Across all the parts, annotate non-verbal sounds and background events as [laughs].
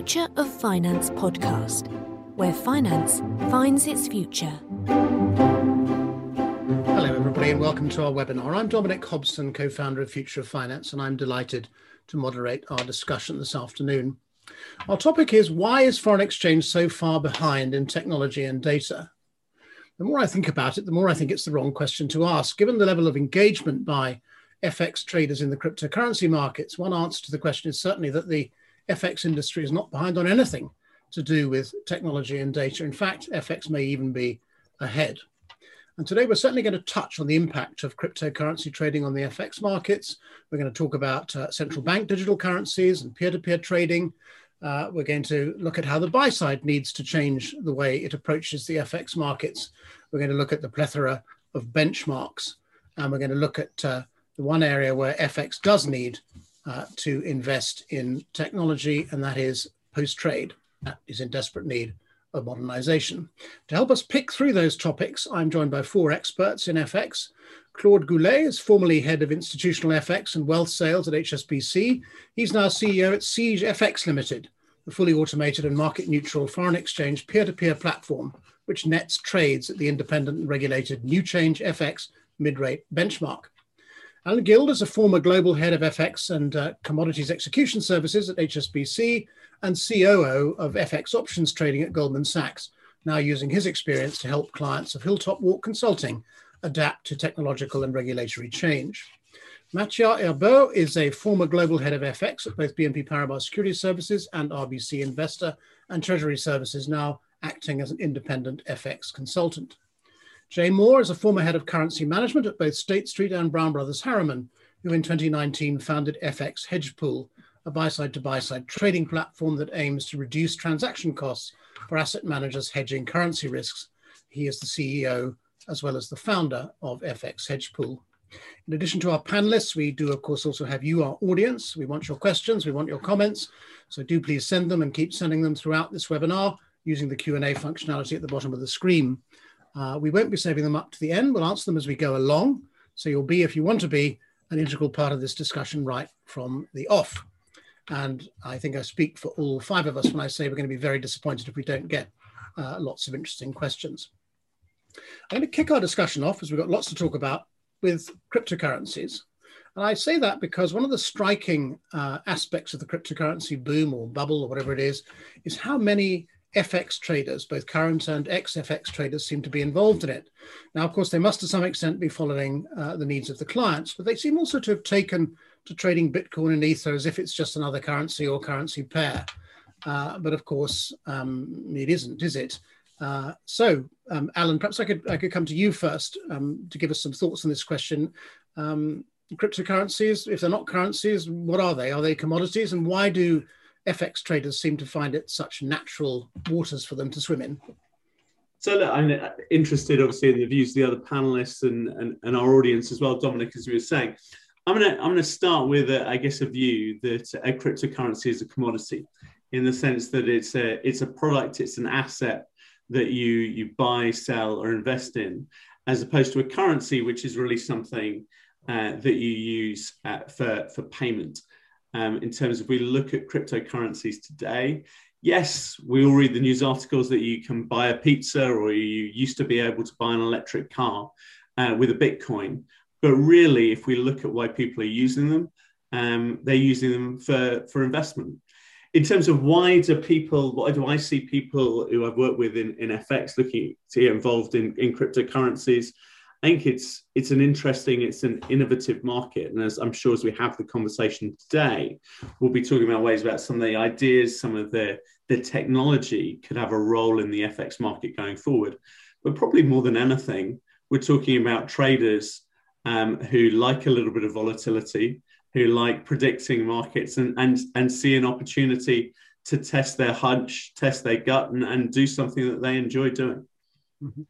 Future of Finance podcast, where finance finds its future. Hello, everybody, and welcome to our webinar. I'm Dominic Hobson, co founder of Future of Finance, and I'm delighted to moderate our discussion this afternoon. Our topic is Why is foreign exchange so far behind in technology and data? The more I think about it, the more I think it's the wrong question to ask. Given the level of engagement by FX traders in the cryptocurrency markets, one answer to the question is certainly that the FX industry is not behind on anything to do with technology and data. In fact, FX may even be ahead. And today we're certainly going to touch on the impact of cryptocurrency trading on the FX markets. We're going to talk about uh, central bank digital currencies and peer to peer trading. Uh, we're going to look at how the buy side needs to change the way it approaches the FX markets. We're going to look at the plethora of benchmarks. And we're going to look at uh, the one area where FX does need uh, to invest in technology, and that is post trade. That is in desperate need of modernization. To help us pick through those topics, I'm joined by four experts in FX. Claude Goulet is formerly head of institutional FX and wealth sales at HSBC. He's now CEO at Siege FX Limited, the fully automated and market neutral foreign exchange peer to peer platform, which nets trades at the independent and regulated New Change FX mid rate benchmark. Alan Guild is a former global head of FX and uh, commodities execution services at HSBC and COO of FX options trading at Goldman Sachs, now using his experience to help clients of Hilltop Walk Consulting adapt to technological and regulatory change. Mathias Herbeau is a former global head of FX at both BNP Paribas Securities Services and RBC Investor and Treasury Services, now acting as an independent FX consultant. Jay Moore is a former head of currency management at both State Street and Brown Brothers Harriman, who in 2019 founded FX Hedge Pool, a buy side to buy side trading platform that aims to reduce transaction costs for asset managers hedging currency risks. He is the CEO as well as the founder of FX Hedge Pool. In addition to our panelists, we do, of course, also have you, our audience. We want your questions, we want your comments. So do please send them and keep sending them throughout this webinar using the Q&A functionality at the bottom of the screen. Uh, we won't be saving them up to the end. We'll answer them as we go along. So you'll be, if you want to be, an integral part of this discussion right from the off. And I think I speak for all five of us when I say we're going to be very disappointed if we don't get uh, lots of interesting questions. I'm going to kick our discussion off as we've got lots to talk about with cryptocurrencies. And I say that because one of the striking uh, aspects of the cryptocurrency boom or bubble or whatever it is, is how many FX traders, both current and ex FX traders, seem to be involved in it. Now, of course, they must to some extent be following uh, the needs of the clients, but they seem also to have taken to trading Bitcoin and Ether as if it's just another currency or currency pair. Uh, but of course, um, it isn't, is it? Uh, so, um, Alan, perhaps I could I could come to you first um, to give us some thoughts on this question. Um, cryptocurrencies, if they're not currencies, what are they? Are they commodities, and why do FX traders seem to find it such natural waters for them to swim in. So look, I'm interested, obviously, in the views of the other panelists and, and, and our audience as well, Dominic, as we were saying. I'm going to I'm to start with, a, I guess, a view that a cryptocurrency is a commodity, in the sense that it's a it's a product, it's an asset that you you buy, sell, or invest in, as opposed to a currency, which is really something uh, that you use uh, for for payment um, in terms of we look at cryptocurrencies today. Yes, we all read the news articles that you can buy a pizza or you used to be able to buy an electric car uh, with a Bitcoin. But really, if we look at why people are using them, um, they're using them for, for investment. In terms of why do people, why do I see people who I've worked with in, in FX looking to get involved in, in cryptocurrencies? I think it's it's an interesting, it's an innovative market, and as I'm sure as we have the conversation today, we'll be talking about ways about some of the ideas, some of the the technology could have a role in the FX market going forward. But probably more than anything, we're talking about traders um, who like a little bit of volatility, who like predicting markets, and and and see an opportunity to test their hunch, test their gut, and, and do something that they enjoy doing. Mm-hmm.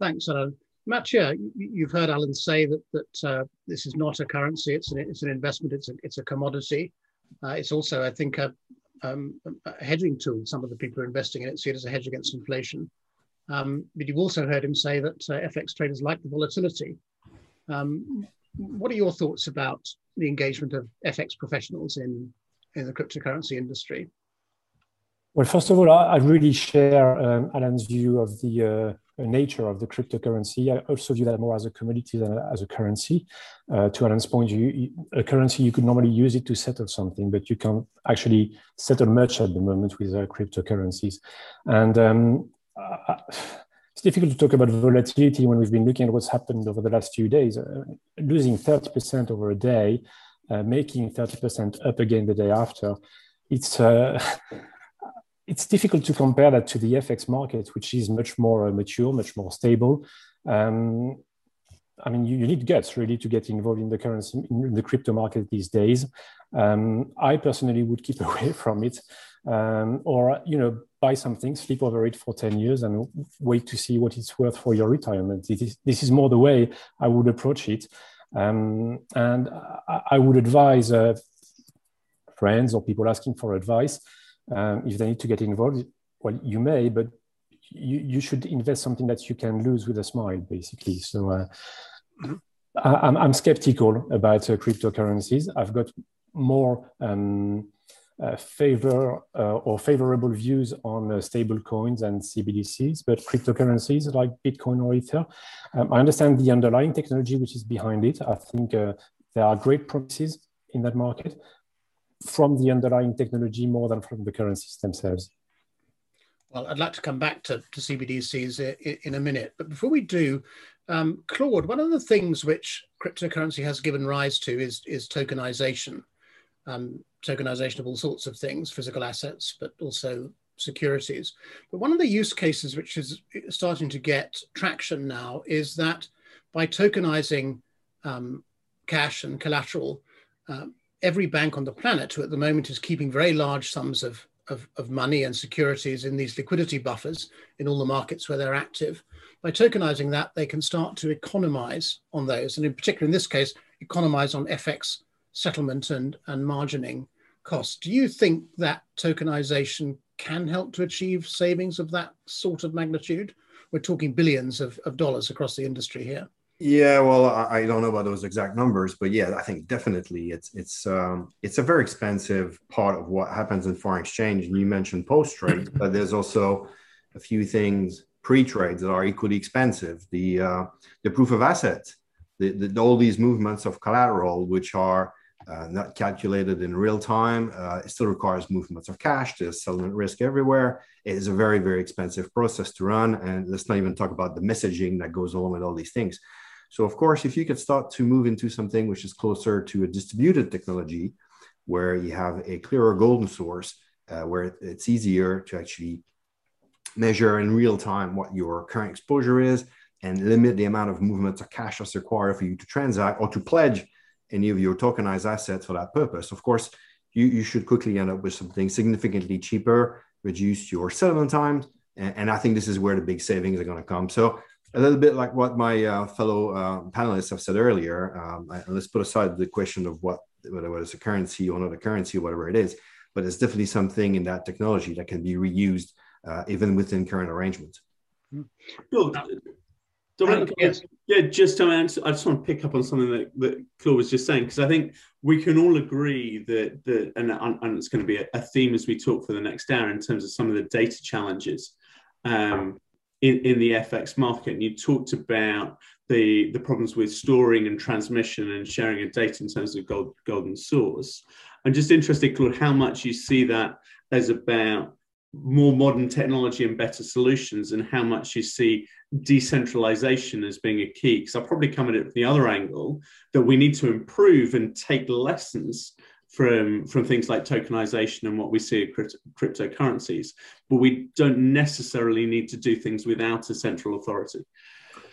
Thanks, Alan. Mathias, you've heard Alan say that that uh, this is not a currency; it's an it's an investment. It's a it's a commodity. Uh, it's also, I think, a, um, a, hedging tool. Some of the people are investing in it see it as a hedge against inflation. Um, but you've also heard him say that uh, FX traders like the volatility. Um, what are your thoughts about the engagement of FX professionals in in the cryptocurrency industry? Well, first of all, I, really share um, Alan's view of the uh, nature of the cryptocurrency. I also view that more as a commodity than as a currency. Uh, to Alan's point, you, a currency, you could normally use it to settle something, but you can't actually settle much at the moment with uh, cryptocurrencies. And um, uh, it's difficult to talk about volatility when we've been looking at what's happened over the last few days. Uh, losing 30% over a day, uh, making 30% up again the day after. It's [laughs] it's difficult to compare that to the FX market, which is much more uh, mature, much more stable. Um, I mean, you, you, need guts really to get involved in the currency, in the crypto market these days. Um, I personally would keep [laughs] away from it, um, or you know, buy something, sleep over it for ten years, and wait to see what it's worth for your retirement. Is, this is more the way I would approach it, um, and I, I, would advise uh, friends or people asking for advice um, if they need to get involved, well, you may, but you, you should invest something that you can lose with a smile, basically. So uh, [clears throat] I, am I'm skeptical about uh, cryptocurrencies. I've got more um, uh, favor uh, or favorable views on uh, stable coins and CBDCs, but cryptocurrencies like Bitcoin or Ether, um, I understand the underlying technology which is behind it. I think uh, there are great promises in that market, from the underlying technology more than from the currencies themselves. Well, I'd like to come back to, to CBDCs in a minute. But before we do, um, Claude, one of the things which cryptocurrency has given rise to is, is tokenization. Um, tokenization of all sorts of things, physical assets, but also securities. But one of the use cases which is starting to get traction now is that by tokenizing um, cash and collateral, um, every bank on the planet who at the moment is keeping very large sums of, of, of, money and securities in these liquidity buffers in all the markets where they're active. By tokenizing that, they can start to economize on those. And in particular, in this case, economize on FX settlement and, and margining costs. Do you think that tokenization can help to achieve savings of that sort of magnitude? We're talking billions of, of dollars across the industry here. Yeah, well, I, I, don't know about those exact numbers, but yeah, I think definitely it's it's um, it's a very expensive part of what happens in foreign exchange. And you mentioned post trade, but there's also a few things pre trades that are equally expensive. The uh, the proof of assets, the, the, all these movements of collateral, which are uh, not calculated in real time. Uh, it still requires movements of cash. There's settlement risk everywhere. It is a very, very expensive process to run. And let's not even talk about the messaging that goes along with all these things. So of course, if you could start to move into something which is closer to a distributed technology, where you have a clearer golden source, uh, where it's easier to actually measure in real time what your current exposure is and limit the amount of movements of cash that's required for you to transact or to pledge any of your tokenized assets for that purpose. Of course, you, you should quickly end up with something significantly cheaper, reduce your settlement times. And, and I think this is where the big savings are going to come. So a little bit like what my uh, fellow uh, panelists have said earlier. Um, I, let's put aside the question of what whether it's a currency or not a currency, or whatever it is, but it's definitely something in that technology that can be reused uh, even within current arrangements. Cool. Dominic, yes. yeah, just to answer, I just want to pick up on something that, that Claude was just saying because I think we can all agree that that and, and it's going to be a, a, theme as we talk for the next hour in terms of some of the data challenges um, in, in the FX market. And you talked about the the problems with storing and transmission and sharing of data in terms of gold, golden source. I'm just interested, Claude, how much you see that as about more modern technology and better solutions and how much you see decentralization as being a key because i'll probably come at it from the other angle that we need to improve and take lessons from from things like tokenization and what we see crypto, cryptocurrencies but we don't necessarily need to do things without a central authority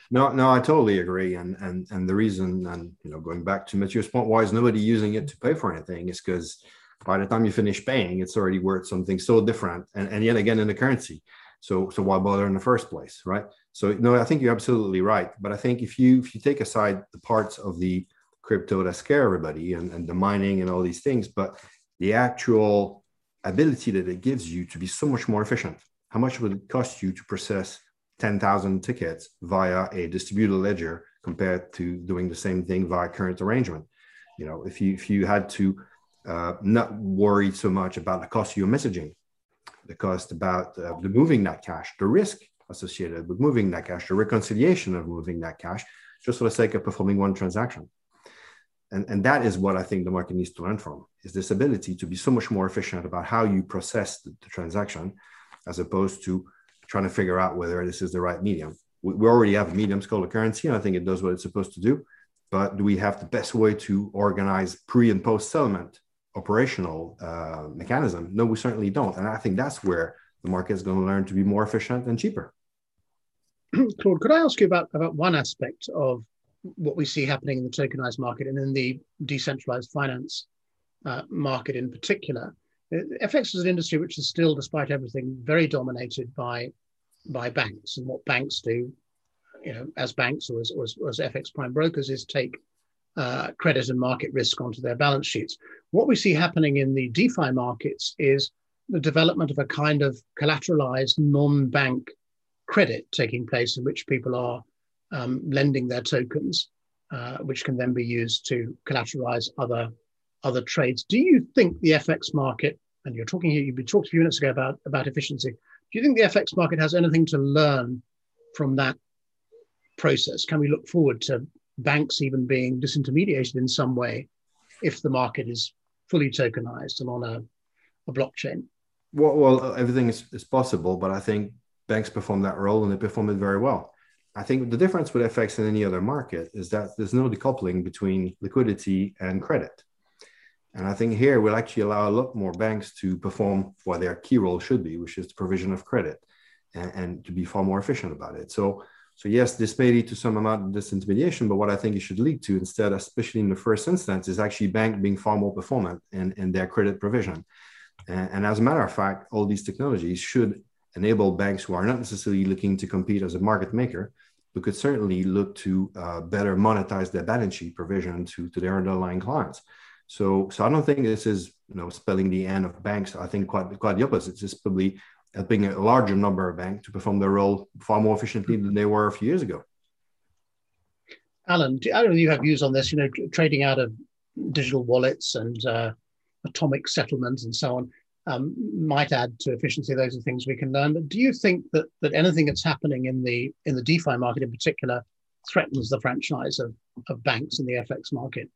no no i totally agree and and and the reason and you know going back to matthew's point why is nobody using it to pay for anything is because by the time you finish paying, it's already worth something so different. And, and yet again in the currency. So so why bother in the first place, right? So no, I think you're absolutely right. But I think if you if you take aside the parts of the crypto that scare everybody and, and the mining and all these things, but the actual ability that it gives you to be so much more efficient. How much would it cost you to process 10,000 tickets via a distributed ledger compared to doing the same thing via current arrangement? You know, if you if you had to uh, not worry so much about the cost of your messaging. the cost about uh, the moving that cash, the risk associated with moving that cash, the reconciliation of moving that cash, just for the sake of performing one transaction. And, and that is what I think the market needs to learn from is this ability to be so much more efficient about how you process the, the transaction as opposed to trying to figure out whether this is the right medium. We, we already have a medium called a currency, and I think it does what it's supposed to do. But do we have the best way to organize pre and post settlement operational uh, mechanism? No, we certainly don't. And I think that's where the market is going to learn to be more efficient and cheaper. [clears throat] Claude, could I ask you about, about one aspect of what we see happening in the tokenized market and in the decentralized finance uh, market in particular? FX is an industry which is still, despite everything, very dominated by by banks. And what banks do, you know, as banks or as, or as, or as FX prime brokers, is take uh, credit and market risk onto their balance sheets. What we see happening in the DeFi markets is the development of a kind of collateralized non-bank credit taking place in which people are um, lending their tokens, uh, which can then be used to collateralize other other trades. Do you think the FX market, and you're talking here, you talked a few minutes ago about, about efficiency, do you think the FX market has anything to learn from that process? Can we look forward to banks even being disintermediated in some way if the market is fully tokenized and on a, a blockchain? Well, well, everything is, is possible, but I think banks perform that role and they perform it very well. I think the difference with FX and any other market is that there's no decoupling between liquidity and credit. And I think here we'll actually allow a lot more banks to perform what their key role should be, which is the provision of credit and, and, to be far more efficient about it. So, so yes, this may lead to some amount of disintermediation, but what I think it should lead to instead, especially in the first instance, is actually bank being far more performant in, in their credit provision. And, and as a matter of fact, all these technologies should enable banks who are not necessarily looking to compete as a market maker, could certainly look to uh, better monetize their balance sheet provision to, to their underlying clients. So, so I don't think this is you know spelling the end of banks. I think quite quite the opposite. It's probably helping a larger number of banks to perform their role far more efficiently than they were a few years ago. Alan, I don't know if you have views on this. You know, trading out of digital wallets and uh, atomic settlements and so on um, might add to efficiency. Those are things we can learn. But do you think that that anything that's happening in the in the DeFi market in particular threatens the franchise of, of banks in the FX market?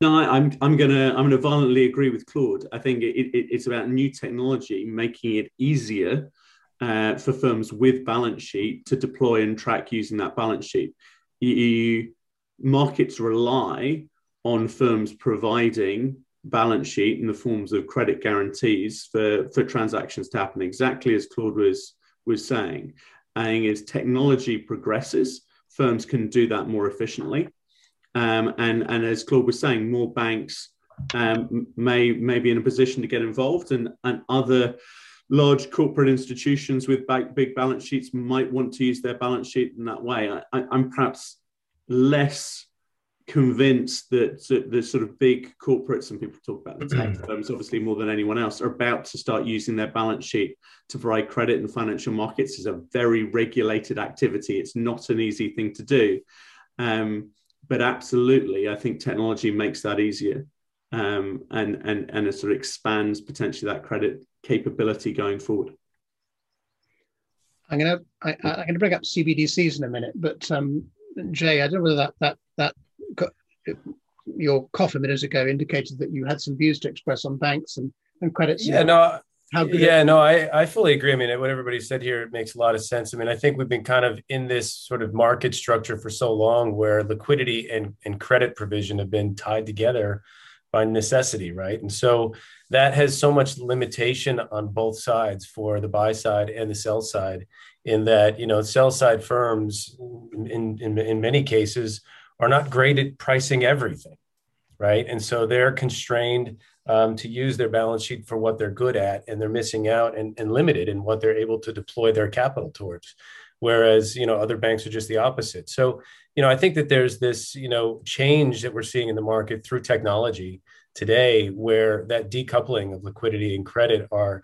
No, I'm I'm gonna I'm gonna violently agree with Claude. I think it, it, it's about new technology making it easier uh, for firms with balance sheet to deploy and track using that balance sheet. You, markets rely on firms providing balance sheet in the forms of credit guarantees for, for transactions to happen, exactly as Claude was was saying. And as technology progresses, firms can do that more efficiently. Um, and, and as Claude was saying, more banks um, may, may be in a position to get involved, and, and other large corporate institutions with big balance sheets might want to use their balance sheet in that way. I, I'm perhaps less convinced that the sort of big corporates and people talk about the tech firms obviously more than anyone else are about to start using their balance sheet to provide credit in financial markets. Is a very regulated activity. It's not an easy thing to do. Um, but absolutely, I think technology makes that easier, um, and and and it sort of expands potentially that credit capability going forward. I'm gonna I, am gonna bring up CBDCs in a minute, but um, Jay, I don't know whether that that that your cough a minute ago indicated that you had some views to express on banks and, and credit. Yeah, no, how good yeah, no, I, I fully agree. I mean, what everybody said here makes a lot of sense. I mean, I think we've been kind of in this sort of market structure for so long where liquidity and, and credit provision have been tied together by necessity, right? And so that has so much limitation on both sides for the buy side and the sell side, in that, you know, sell side firms in, in, in many cases are not great at pricing everything, right? And so they're constrained um, to use their balance sheet for what they're good at, and they're missing out and, and limited in what they're able to deploy their capital towards. Whereas you know other banks are just the opposite. So you know I think that there's this you know change that we're seeing in the market through technology today, where that decoupling of liquidity and credit are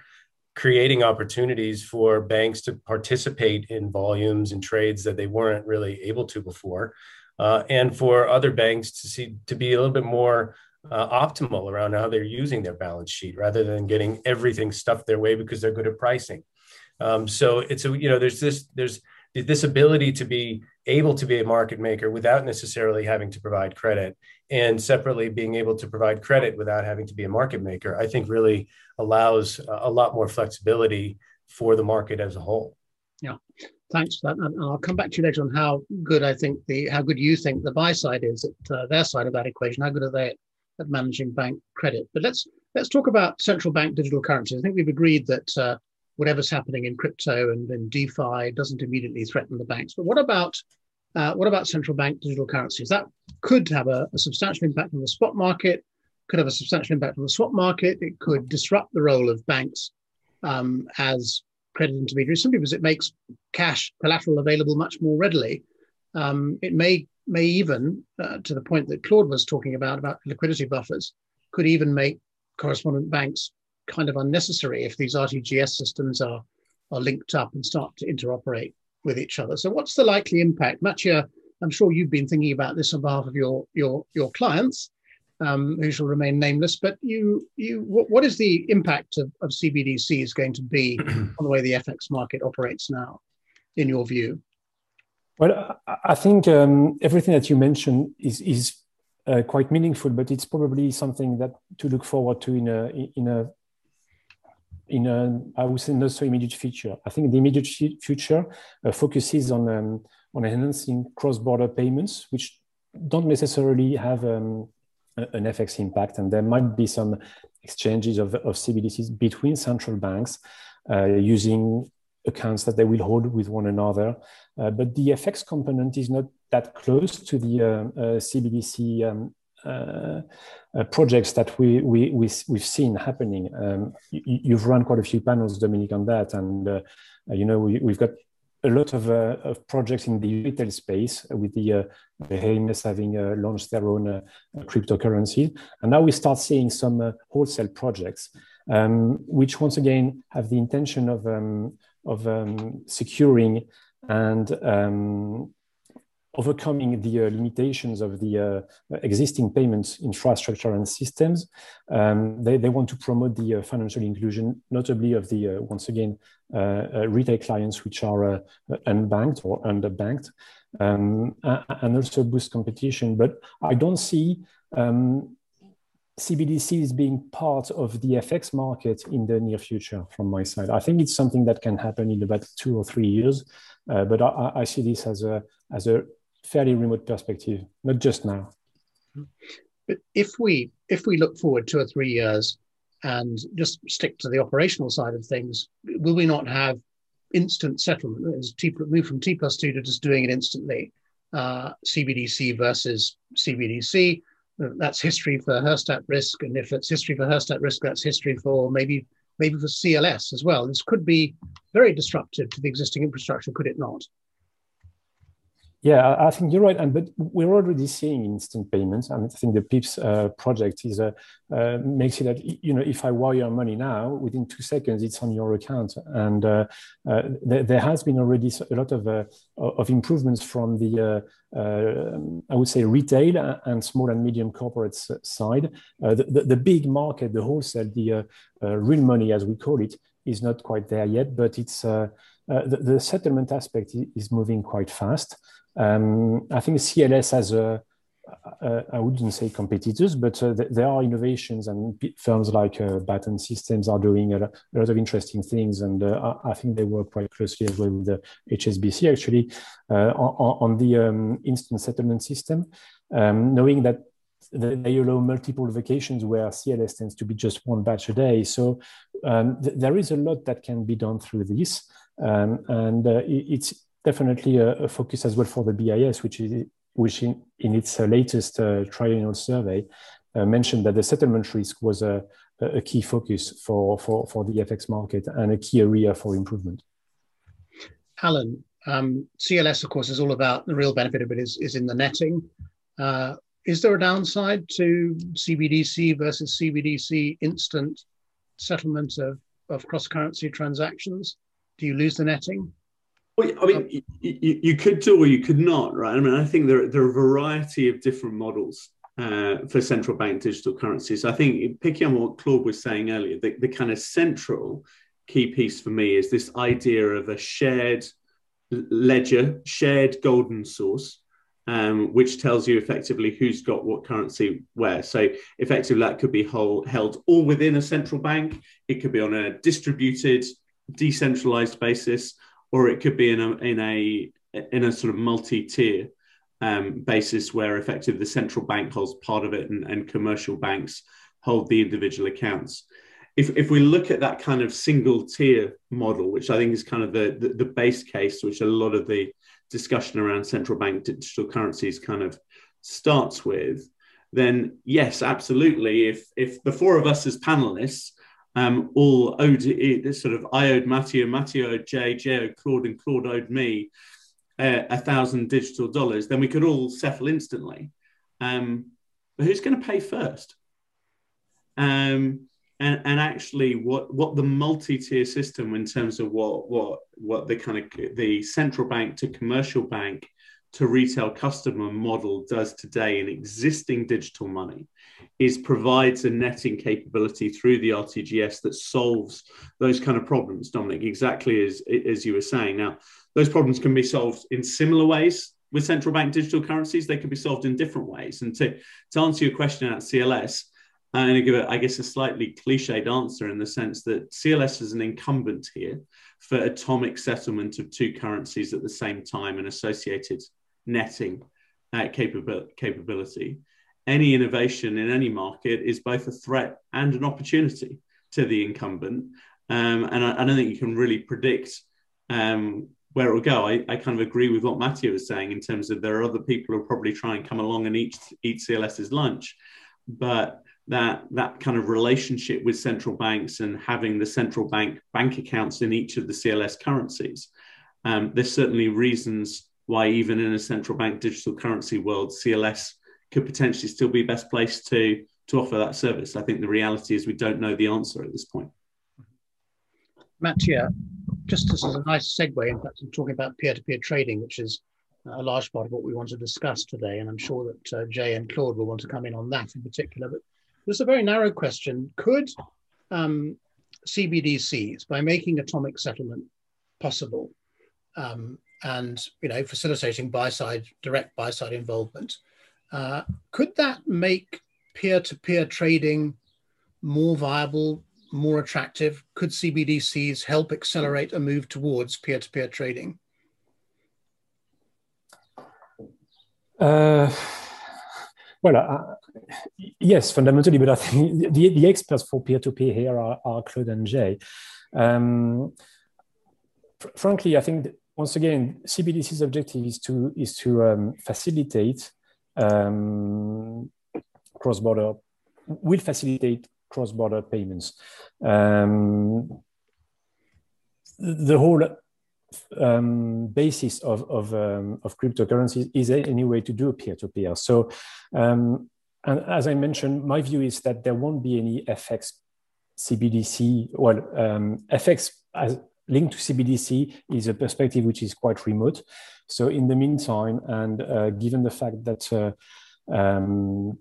creating opportunities for banks to participate in volumes and trades that they weren't really able to before, uh, and for other banks to see to be a little bit more uh, optimal around how they're using their balance sheet rather than getting everything stuffed their way because they're good at pricing. Um, so it's a you know there's this there's this ability to be able to be a market maker without necessarily having to provide credit and separately being able to provide credit without having to be a market maker i think really allows a lot more flexibility for the market as a whole yeah thanks for that and i'll come back to you later on how good i think the how good you think the buy side is at uh, their side of that equation how good are they at managing bank credit but let's let's talk about central bank digital currencies i think we've agreed that uh, whatever's happening in crypto and in DeFi doesn't immediately threaten the banks. But what about uh, what about central bank digital currencies? That could have a, a, substantial impact on the spot market, could have a substantial impact on the swap market. It could disrupt the role of banks um, as credit intermediaries simply because it makes cash collateral available much more readily. Um, it may may even, uh, to the point that Claude was talking about about liquidity buffers, could even make correspondent banks kind of unnecessary if these RTGS systems are, are linked up and start to interoperate with each other. So what's the likely impact? Mattia, I'm sure you've been thinking about this on behalf of your, your, your clients, um, who shall remain nameless, but you, you, what, what is the impact of, of CBDC is going to be [clears throat] on the way the FX market operates now, in your view? Well, I think um, everything that you mentioned is, is uh, quite meaningful, but it's probably something that to look forward to in a in a in a, I would say, not so immediate future. I think the immediate future uh, focuses on um, on enhancing cross-border payments, which don't necessarily have um, an FX impact, and there might be some exchanges of, of CBDCs between central banks uh, using accounts that they will hold with one another. Uh, but the FX component is not that close to the uh, uh, CBDC um, uh, uh, projects that we, we, we, have seen happening. Um, you, have run quite a few panels, Dominic, on that. And, uh, you know, we, have got a lot of, uh, of, projects in the retail space with the, uh, having uh, launched their own cryptocurrency. And now we start seeing some wholesale projects, um, which once again have the intention of, um, of um, securing and um, overcoming the uh, limitations of the uh, existing payments infrastructure and systems. Um, they, they want to promote the uh, financial inclusion, notably of the, uh, once again, uh, uh, retail clients which are unbanked or underbanked, um, and also boost competition. But I don't see um, CBDCs being part of the FX market in the near future from my side. I think it's something that can happen in about two or three years, but I, I, see this as a as a fairly remote perspective, not just now. But if we if we look forward two or three years and just stick to the operational side of things, will we not have instant settlement? As T move from T plus two to just doing it instantly, uh, CBDC versus CBDC. That's history for Herstatt risk, and if it's history for Herstatt risk, that's history for maybe maybe for CLS as well. This could be very disruptive to the existing infrastructure, could it not? Yeah, I think you're right, and but we're already seeing instant payments. I, mean, I think the TIPS uh, project is uh, uh, makes it that you know if I wire money now, within two seconds it's on your account, and uh, uh, there, there, has been already a lot of uh, of improvements from the I would say retail and small and medium corporates side. The, the, the, big market, the wholesale, the real money as we call it, is not quite there yet, but it's the, the settlement aspect is moving quite fast. Um, I think CLS has a, a, I wouldn't say competitors, but uh, th- there are innovations and firms like uh, Baton Systems are doing a, a, lot of interesting things. And uh, I, think they work quite closely as well with the HSBC actually uh, on, on, the um, instant settlement system, um, knowing that they allow multiple vacations where CLS tends to be just one batch a day. So um, th- there is a lot that can be done through this. Um, and uh, it, it's definitely a, a, focus as well for the BIS, which is which in, in its uh, latest uh, triennial survey uh, mentioned that the settlement risk was a, a key focus for, for, for the FX market and a key area for improvement. Alan, um, CLS, of course, is all about the real benefit of it is, is in the netting. Uh, is there a downside to CBDC versus CBDC instant settlement of, of cross currency transactions? Do you lose the netting? Well, I mean, you, you, could do or you could not, right? I mean, I think there, there are a variety of different models uh, for central bank digital currencies. I think picking on what Claude was saying earlier, the, the kind of central key piece for me is this idea of a shared ledger, shared golden source, um, which tells you effectively who's got what currency where. So effectively, that could be hold, held all within a central bank. It could be on a distributed, decentralized basis, or it could be in a in a in a sort of multi-tier um, basis where effectively the central bank holds part of it and, and commercial banks hold the individual accounts if, if we look at that kind of single tier model, which I think is kind of the, the, the, base case, which a lot of the discussion around central bank digital currencies kind of starts with, then yes, absolutely. If if the four of us as panelists um, all owed it, sort of I owed Matteo, Matteo owed Jay, Jay owed Claude, and Claude owed me uh, a thousand digital dollars, then we could all settle instantly. Um, but who's going to pay first? Um, and, and actually what what the multi-tier system in terms of what what what the kind of the central bank to commercial bank to retail customer model does today in existing digital money is provides a netting capability through the RTGS that solves those kind of problems, Dominic, exactly as, as you were saying. Now, those problems can be solved in similar ways with central bank digital currencies. They can be solved in different ways. And to, to answer your question about CLS, I'm going to give it, I guess, a slightly cliched answer in the sense that CLS is an incumbent here for atomic settlement of two currencies at the same time and associated netting uh, capability. Any innovation in any market is both a threat and an opportunity to the incumbent. Um, and I, I, don't think you can really predict um, where it will go. I, I, kind of agree with what Matthew was saying in terms of there are other people who will probably try and come along and eat, eat CLS's lunch. But that that kind of relationship with central banks and having the central bank bank accounts in each of the CLS currencies. Um, there's certainly reasons why even in a central bank digital currency world, CLS could potentially still be best placed to to offer that service. I think the reality is we don't know the answer at this point. Mattia, just as a nice segue, in fact, I'm talking about peer-to-peer trading, which is a large part of what we want to discuss today, and I'm sure that uh, Jay and Claude will want to come in on that in particular. But this is a very narrow question. Could um, CBDCs, by making atomic settlement possible um, and you know facilitating buy-side direct buy-side involvement, uh, could that make peer-to-peer trading more viable, more attractive? Could CBDCs help accelerate a move towards peer-to-peer trading? Uh, well, yes, fundamentally, but [laughs] I think the, the experts for peer-to-peer here are, are Claude and Jay. Um, fr frankly, I think once again, CBDC's objective is to is to um, facilitate um, cross-border, will facilitate cross-border payments. Um, the whole um, basis of of, um, of cryptocurrencies is any way to do peer-to-peer. So, um, and as I mentioned, my view is that there won't be any FX CBDC. Well, um, FX as linked to CBDC is a perspective which is quite remote. So, in the meantime, and uh, given the fact that uh, um,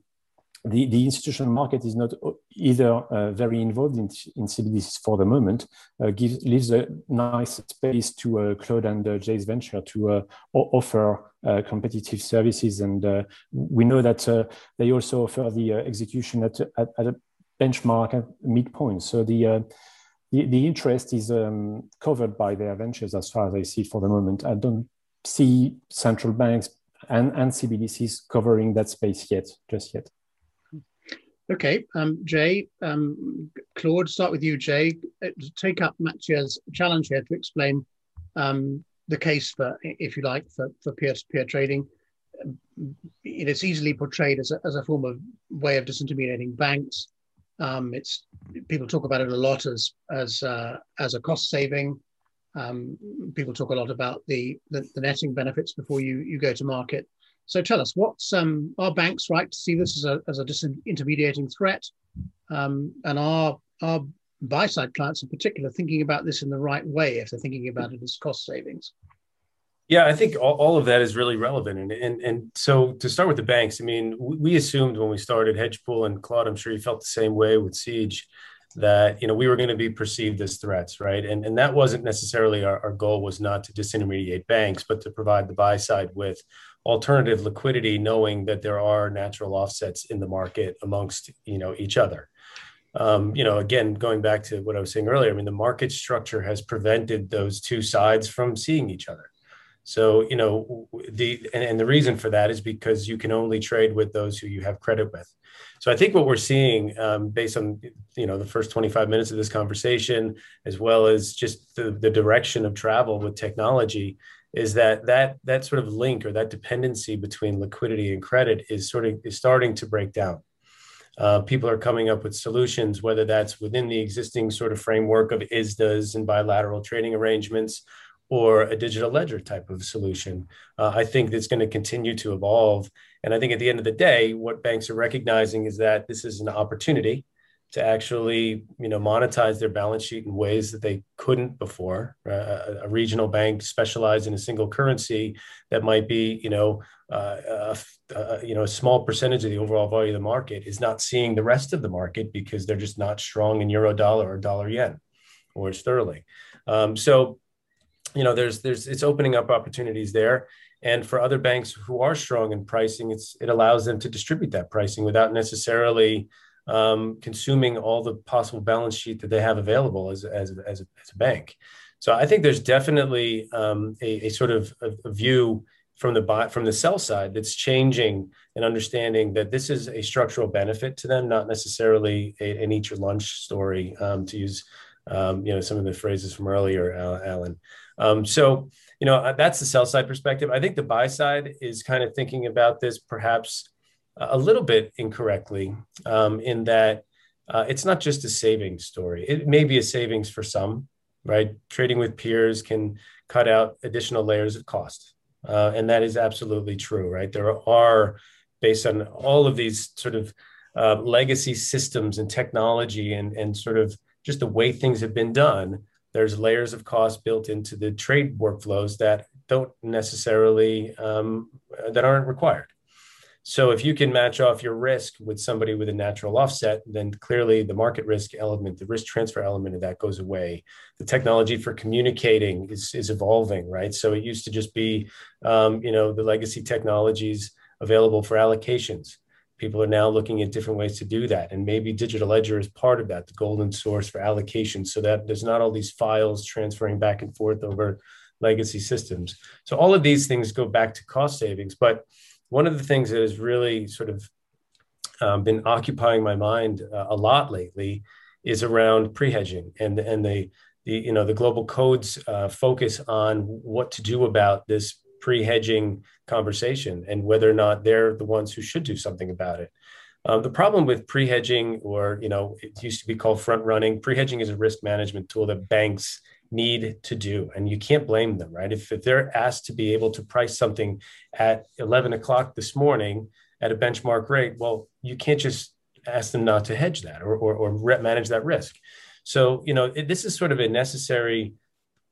the, the institutional market is not either uh, very involved in, in CBDCs for the moment, uh, gives, leaves a nice space to uh, Claude and uh, Jay's venture to uh, offer uh, competitive services. And we know that they also offer the execution at, at, at, a benchmark at midpoint. So the, the, the, interest is um, covered by their ventures as far as I see for the moment. I don't see central banks and, and CBDCs covering that space yet, just yet. Okay, um, Jay, um, Claude, start with you, Jay. Uh, take up Matthias' challenge here to explain um, the case for, if you like, for, for peer-to-peer trading. It's easily portrayed as a, as a form of way of disintermediating banks. Um, it's people talk about it a lot as as uh, as a cost saving. Um, people talk a lot about the, the, the netting benefits before you you go to market. So tell us, what's um, are banks right to see this as a, as a disintermediating threat? Um, and are, are buy side clients in particular thinking about this in the right way if they're thinking about it as cost savings? Yeah, I think all, all of that is really relevant. And, and, and so to start with the banks, I mean, we, we assumed when we started Hedgepool and Claude, I'm sure you felt the same way with Siege, that you know we were going to be perceived as threats, right? And and that wasn't necessarily our, our goal was not to disintermediate banks, but to provide the buy side with alternative liquidity, knowing that there are natural offsets in the market amongst you know each other. Um, you know, again, going back to what I was saying earlier, I mean, the market structure has prevented those two sides from seeing each other. So, you know, the and, and, the reason for that is because you can only trade with those who you have credit with. So I think what we're seeing um, based on, you know, the first 25 minutes of this conversation, as well as just the, the direction of travel with technology, is that that that sort of link or that dependency between liquidity and credit is sort of is starting to break down. Uh, people are coming up with solutions, whether that's within the existing sort of framework of ISDAs and bilateral trading arrangements, or a digital ledger type of solution. Uh, I think that's going to continue to evolve. And I think at the end of the day, what banks are recognizing is that this is an opportunity to actually, you know, monetize their balance sheet in ways that they couldn't before. Uh, a regional bank specialized in a single currency that might be, you know, uh, uh, you know, a small percentage of the overall value of the market is not seeing the rest of the market because they're just not strong in euro dollar or dollar yen or sterling. Um, so you know there's there's it's opening up opportunities there and for other banks who are strong in pricing it's it allows them to distribute that pricing without necessarily um, consuming all the possible balance sheet that they have available as, as, as, a, as a bank so i think there's definitely um, a, a, sort of a, a view from the buy, from the sell side that's changing and understanding that this is a structural benefit to them, not necessarily a, an eat your lunch story, um, to use um, you know some of the phrases from earlier, Alan. Um, so, you know, uh, that's the sell side perspective. I think the buy side is kind of thinking about this perhaps a little bit incorrectly um, in that uh, it's not just a savings story. It may be a savings for some, right? Trading with peers can cut out additional layers of cost. Uh, and that is absolutely true, right? There are, based on all of these sort of uh, legacy systems and technology and, and sort of just the way things have been done, there's layers of cost built into the trade workflows that don't necessarily um, that aren't required so if you can match off your risk with somebody with a natural offset then clearly the market risk element the risk transfer element of that goes away. The technology for communicating is, is evolving right? So it used to just be um, you know the legacy technologies available for allocations. People are now looking at different ways to do that and maybe digital ledger is part of that the golden source for allocation so that there's not all these files transferring back and forth over legacy systems. So all of these things go back to cost savings but one of the things that has really sort of um, been occupying my mind uh, a lot lately is around pre-hedging and and the the you know the global codes uh, focus on what to do about this pre-hedging conversation and whether or not they're the ones who should do something about it. Um, the problem with pre-hedging, or you know, it used to be called front running. Pre-hedging is a risk management tool that banks need to do, and you can't blame them, right? If, if they're asked to be able to price something at 11 o'clock this morning at a benchmark rate, well, you can't just ask them not to hedge that or or, or manage that risk. So you know, it, this is sort of a necessary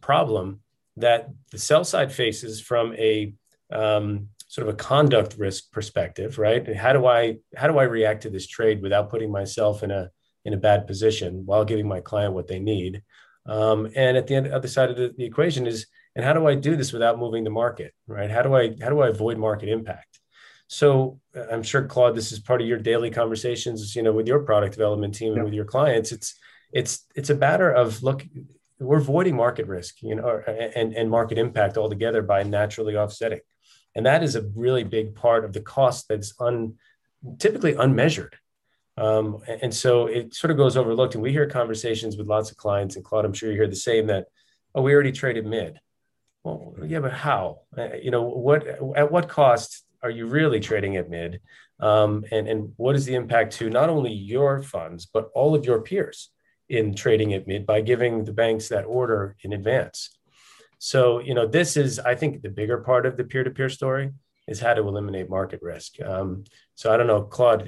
problem that the sell side faces from a um, sort of a conduct risk perspective, right? How do I how do I react to this trade without putting myself in a in a bad position while giving my client what they need? Um, and at the end, other side of the, the equation is, and how do I do this without moving the market, right? How do I how do I avoid market impact? So I'm sure Claude, this is part of your daily conversations, you know, with your product development team and with your clients. It's it's it's a matter of look we're avoiding market risk, you know, and, and market impact altogether by naturally offsetting. And that is a really big part of the cost that's un, typically unmeasured. Um, and so it sort of goes overlooked. And we hear conversations with lots of clients, and Claude, I'm sure you hear the same that, oh, we already traded mid. Well, yeah, but how? Uh, you know, what at what cost are you really trading at mid? Um, and, and what is the impact to not only your funds, but all of your peers? in trading at mid by giving the banks that order in advance. So, you know, this is, I think, the bigger part of the peer to peer story. Is how to eliminate market risk. Um, so I don't know, Claude.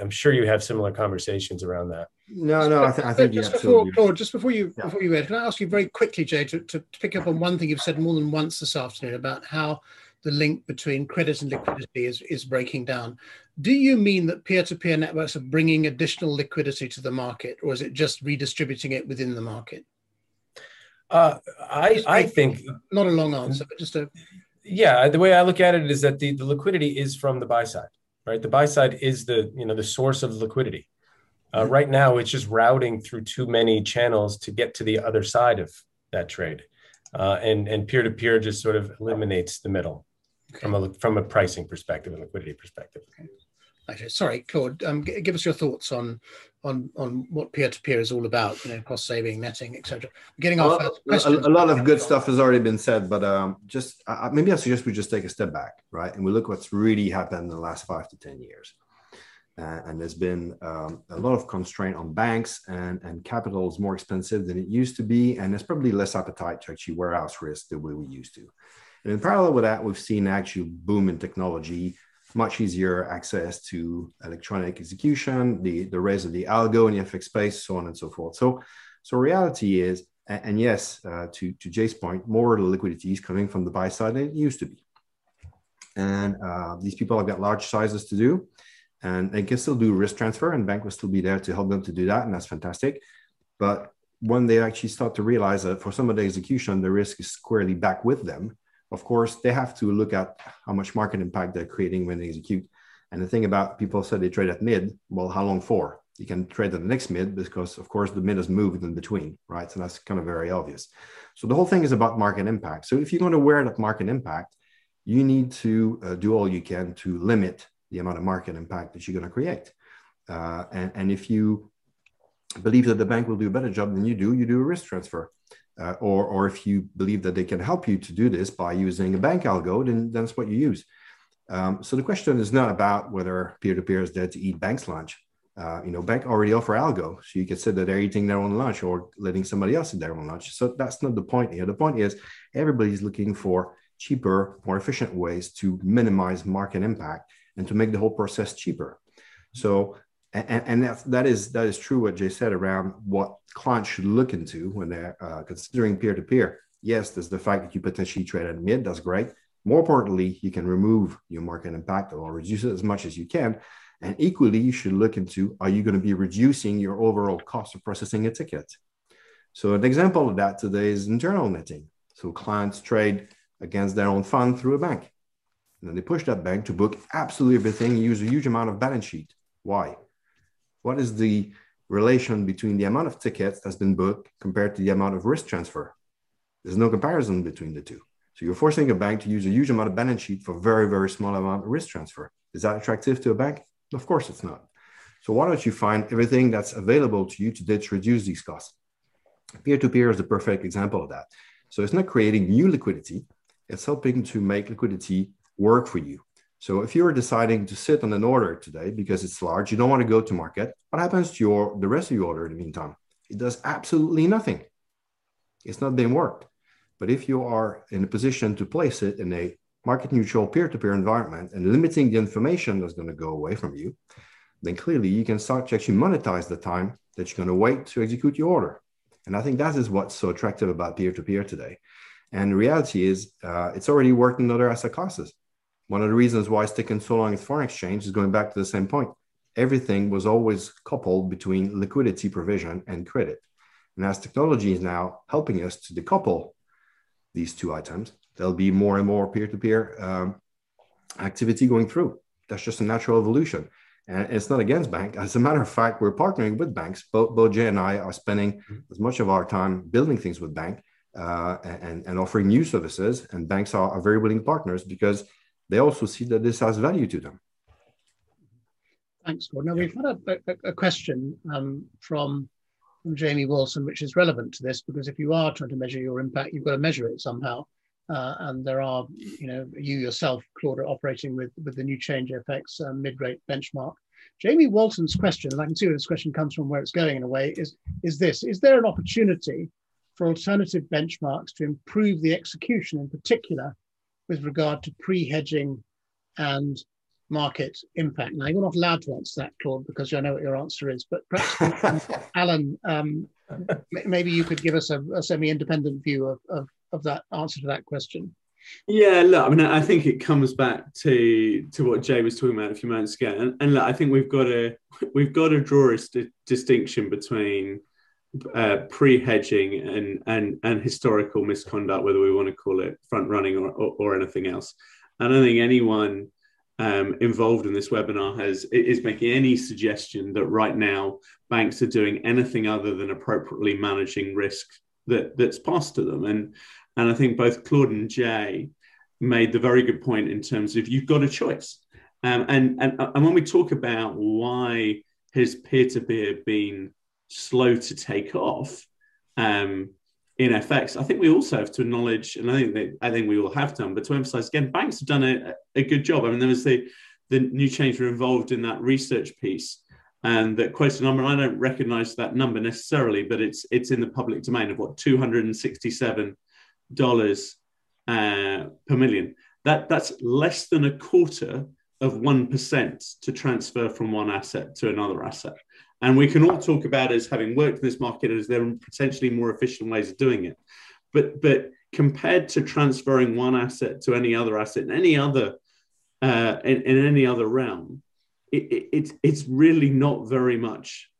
I'm sure you have similar conversations around that. No, no, I, th- I think just before Claude, just before you yeah. before you end, can I ask you very quickly, Jay, to, to pick up on one thing you've said more than once this afternoon about how the link between credit and liquidity is, is breaking down. Do you mean that peer-to-peer networks are bringing additional liquidity to the market, or is it just redistributing it within the market? Uh, I I think not a long answer, but just a yeah. The way I look at it is that the, the liquidity is from the buy side, right? The buy side is the you know the source of liquidity. Uh, mm-hmm. right now, it's just routing through too many channels to get to the other side of that trade, uh, and and peer to peer just sort of eliminates the middle okay. from a from a pricing perspective and liquidity perspective. Okay. Okay. Sorry, Claude. Um, g- give us your thoughts on on on what peer to peer is all about. You know, cost saving, netting, etc. Getting off. A, a, a, lot of good stuff has already been said, but um, just uh, maybe I suggest we just take a step back, right, and we look what's really happened in the last five to ten years. Uh, and there's been um, a lot of constraint on banks, and and capital is more expensive than it used to be, and there's probably less appetite to actually warehouse risk the way we used to. And in parallel with that, we've seen actual boom in technology much easier access to electronic execution, the, the rise of the algo in the FX space, so on and so forth. So, so reality is, and, and yes, uh, to, to Jay's point, more liquidity is coming from the buy side than it used to be. And uh, these people have got large sizes to do, and they can still do risk transfer, and bank will still be there to help them to do that, and that's fantastic. But when they actually start to realize that for some of the execution, the risk is squarely back with them, of course, they have to look at how much market impact they're creating when they execute. And the thing about people said they trade at mid, well, how long for? You can trade at the next mid because, of course, the mid has moved in between, right? So that's kind of very obvious. So the whole thing is about market impact. So if you're going to wear that market impact, you need to uh, do all you can to limit the amount of market impact that you're going to create. Uh, and, and if you believe that the bank will do a better job than you do, you do a risk transfer uh, or, or if you believe that they can help you to do this by using a bank algo, then that's what you use. Um, so the question is not about whether peer-to-peer is there to eat bank's lunch. Uh, you know, bank already offer algo, so you could say that they're eating their own lunch or letting somebody else eat their own lunch. So that's not the point here. The point is everybody's looking for cheaper, more efficient ways to minimize market impact and to make the whole process cheaper. So and, and that, that is that is true what Jay said around what clients should look into when they're uh, considering peer-to-peer. Yes, there's the fact that you potentially trade at mid. That's great. More importantly, you can remove your market impact or reduce it as much as you can. And equally, you should look into are you going to be reducing your overall cost of processing a ticket? So an example of that today is internal netting. So clients trade against their own fund through a bank. And then they push that bank to book absolutely everything, use a huge amount of balance sheet. Why? What is the relation between the amount of tickets that's been booked compared to the amount of risk transfer? There's no comparison between the two. So you're forcing a bank to use a huge amount of balance sheet for very, very small amount of risk transfer. Is that attractive to a bank? Of course it's not. So why don't you find everything that's available to you to reduce these costs? Peer-to-peer is the perfect example of that. So it's not creating new liquidity, it's helping to make liquidity work for you. So if you're deciding to sit on an order today because it's large, you don't want to go to market, what happens to your the rest of your order in the meantime? It does absolutely nothing. It's not being worked. But if you are in a position to place it in a market neutral peer-to-peer environment and limiting the information that's going to go away from you, then clearly you can start to actually monetize the time that you're going to wait to execute your order. And I think that is what's so attractive about peer-to-peer today. And reality is, uh, it's already worked in other asset classes. One of the reasons why it's taken so long in foreign exchange is going back to the same point. Everything was always coupled between liquidity provision and credit. And as technology is now helping us to decouple these two items, there'll be more and more peer to peer activity going through. That's just a natural evolution. And it's not against bank. As a matter of fact, we're partnering with banks. Both, both Jay and I are spending mm-hmm. as much of our time building things with bank uh, and, and offering new services. And banks are, are very willing partners because they also see that this has value to them. Thanks, Gordon. Now, we've had a, a, a question um, from, from Jamie Wilson, which is relevant to this because if you are trying to measure your impact, you've got to measure it somehow. Uh, and there are, you know, you yourself, Claude, operating with, with the new change FX uh, mid-rate benchmark. Jamie Walton's question, and I can see where this question comes from, where it's going in a way, is, is this, is there an opportunity for alternative benchmarks to improve the execution in particular with regard to pre-hedging and market impact. Now, you're not allowed to answer that, Claude, because I know what your answer is. But perhaps, [laughs] Alan, um, maybe you could give us a, a semi-independent view of, of, of that answer to that question. Yeah, look, I mean, I think it comes back to to what Jay was talking about a few moments ago, and, and look, I think we've got to we've got to draw a st- distinction between uh, pre-hedging and and and historical misconduct, whether we want to call it front running or, or, or anything else. I don't think anyone um, involved in this webinar has is making any suggestion that right now banks are doing anything other than appropriately managing risk that that's passed to them. And and I think both Claude and Jay made the very good point in terms of you've got a choice. Um, and, and and when we talk about why has peer-to-peer been slow to take off um, in FX, I think we also have to acknowledge, and I think I think we all have done, but to emphasize again, banks have done a, a good job. I mean, there was the the new change were involved in that research piece, and that quotes a number. I don't recognize that number necessarily, but it's it's in the public domain of what two hundred and sixty seven dollars uh, per million. That that's less than a quarter of one percent to transfer from one asset to another asset. And we can all talk about as having worked in this market as there are potentially more efficient ways of doing it. But but compared to transferring one asset to any other asset in any other uh, in, in any other realm, it, it, it's it's really not very much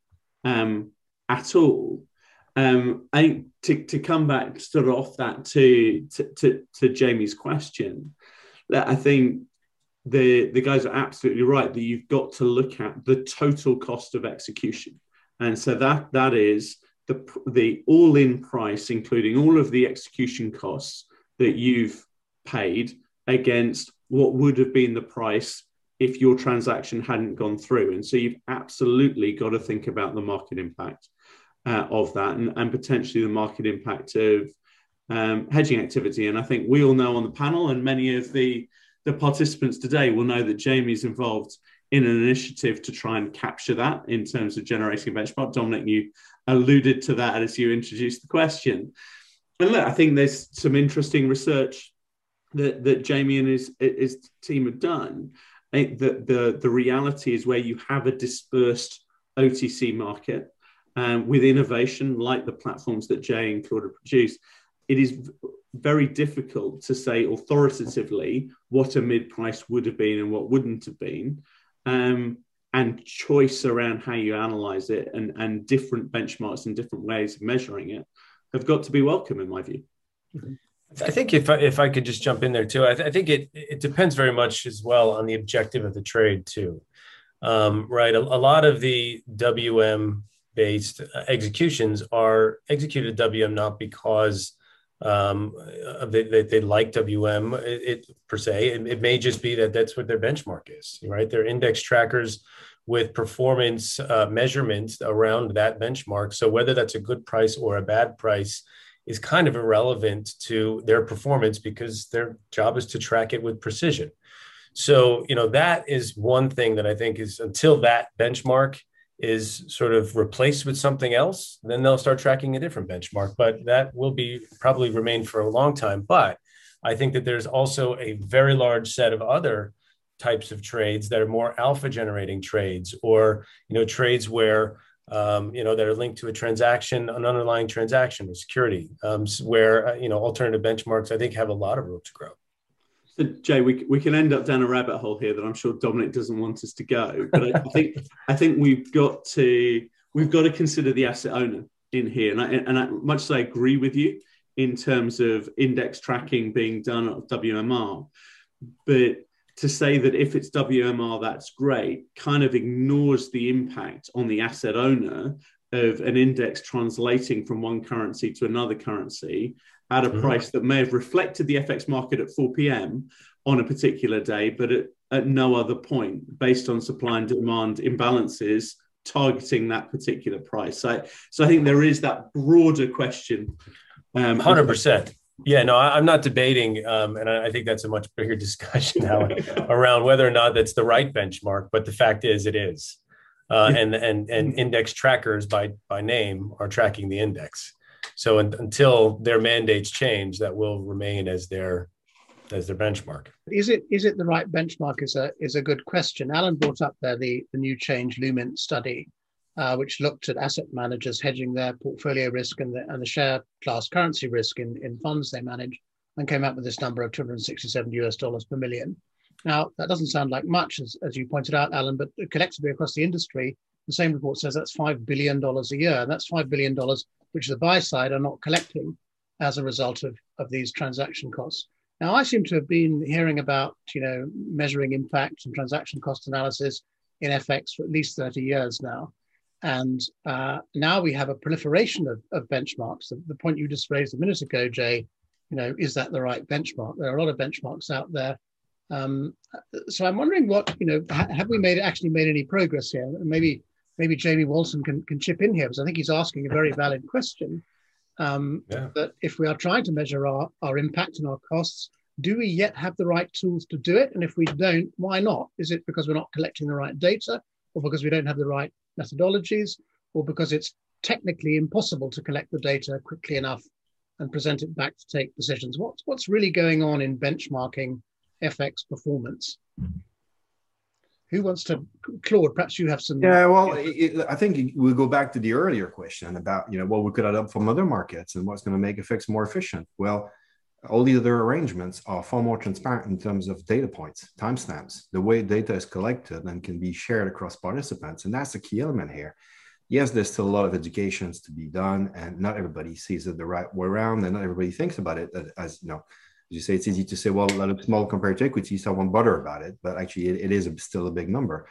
um, at all. Um, I think to, to come back sort of off that to, to, to, to Jamie's question, that I think the the guys are absolutely right that you've got to look at the total cost of execution, and so that that is the the all in price, including all of the execution costs that you've paid against what would have been the price if your transaction hadn't gone through. And so you've absolutely got to think about the market impact uh, of that and, and potentially the market impact of um, hedging activity. And I think we all know on the panel, and many of the the participants today will know that Jamie's involved in an initiative to try and capture that in terms of generating a benchmark. Dominic, you alluded to that as you introduced the question. And look, I think there's some interesting research that, that Jamie and his, his team have done. That the, the reality is where you have a dispersed OTC market um, with innovation like the platforms that Jay and Claude have produced, it is very difficult to say authoritatively what a mid price would have been and what wouldn't have been. Um, and choice around how you analyze it and, and different benchmarks and different ways of measuring it have got to be welcome, in my view. Mm-hmm. I think if I, if I could just jump in there too, I, th- I, think it it depends very much as well on the objective of the trade too, um, right? A, a, lot of the WM based executions are executed WM not because um, they, they, they, like WM it, per se. It, it, may just be that that's what their benchmark is, right? They're index trackers with performance uh, measurements around that benchmark. So whether that's a good price or a bad price is kind of irrelevant to their performance because their job is to track it with precision. So, you know, that is one thing that I think is until that benchmark is sort of replaced with something else, then they'll start tracking a different benchmark. But that will be probably remain for a long time. But I think that there's also a very large set of other types of trades that are more alpha generating trades or you know trades where um, you know that are linked to a transaction an underlying transaction or security um, where uh, you know alternative benchmarks i think have a lot of room to grow so Jay, we, we can end up down a rabbit hole here that I'm sure Dominic doesn't want us to go. But I, I think I think we've got to we've got to consider the asset owner in here, and I, and I, much as I agree with you in terms of index tracking being done at WMR, but to say that if it's WMR, that's great, kind of ignores the impact on the asset owner of an index translating from one currency to another currency at a mm-hmm. price that may have reflected the FX market at 4 p.m. on a particular day, but at, at no other point based on supply and demand imbalances targeting that particular price. So, so I think there is that broader question. Um, 100%. Yeah, no, I, am not debating, um, and I, I, think that's a much bigger [laughs] discussion now [laughs] around whether or not that's the right benchmark. But the fact is, it is, uh, and and and index trackers by by name are tracking the index. So un- until their mandates change, that will remain as their as their benchmark. Is it is it the right benchmark? Is a is a good question. Alan brought up there the the new change Lumint study, uh, which looked at asset managers hedging their portfolio risk and the and the share class currency risk in in funds they manage, and came up with this number of 267 US dollars per million. Now that doesn't sound like much, as as you pointed out, Alan, but collectively across the industry, the same report says that's five billion dollars a year, and that's five billion dollars which the buy side are not collecting as a result of of these transaction costs. Now, I seem to have been hearing about, you know, measuring impact and transaction cost analysis in FX for at least 30 years now. And uh, now we have a proliferation of, of benchmarks. The, the, point you just raised a minute ago, Jay, you know, is that the right benchmark? There are a lot of benchmarks out there. Um, so I'm wondering what, you know, ha- have we made actually made any progress here? Maybe maybe Jamie Walton can, can chip in here because I think he's asking a very valid question. Um, yeah. That if we are trying to measure our, our impact and our costs, do we yet have the right tools to do it? And if we don't, why not? Is it because we're not collecting the right data, or because we don't have the right methodologies, or because it's technically impossible to collect the data quickly enough and present it back to take decisions? What's, what's really going on in benchmarking FX performance? Who wants to, Claude? Perhaps you have some. Yeah, well, it, I think we go back to the earlier question about you know what we could add up from other markets and what's going to make FX more efficient. Well, all the other arrangements are far more transparent in terms of data points, timestamps, the way data is collected and can be shared across participants, and that's the key element here. Yes, there's still a lot of educations to be done, and not everybody sees it the right way around, and not everybody thinks about it uh, as you know you say, it's easy to say, well, let it small compared to equity, so I won't bother about it. But actually, it, it is a, still a big number.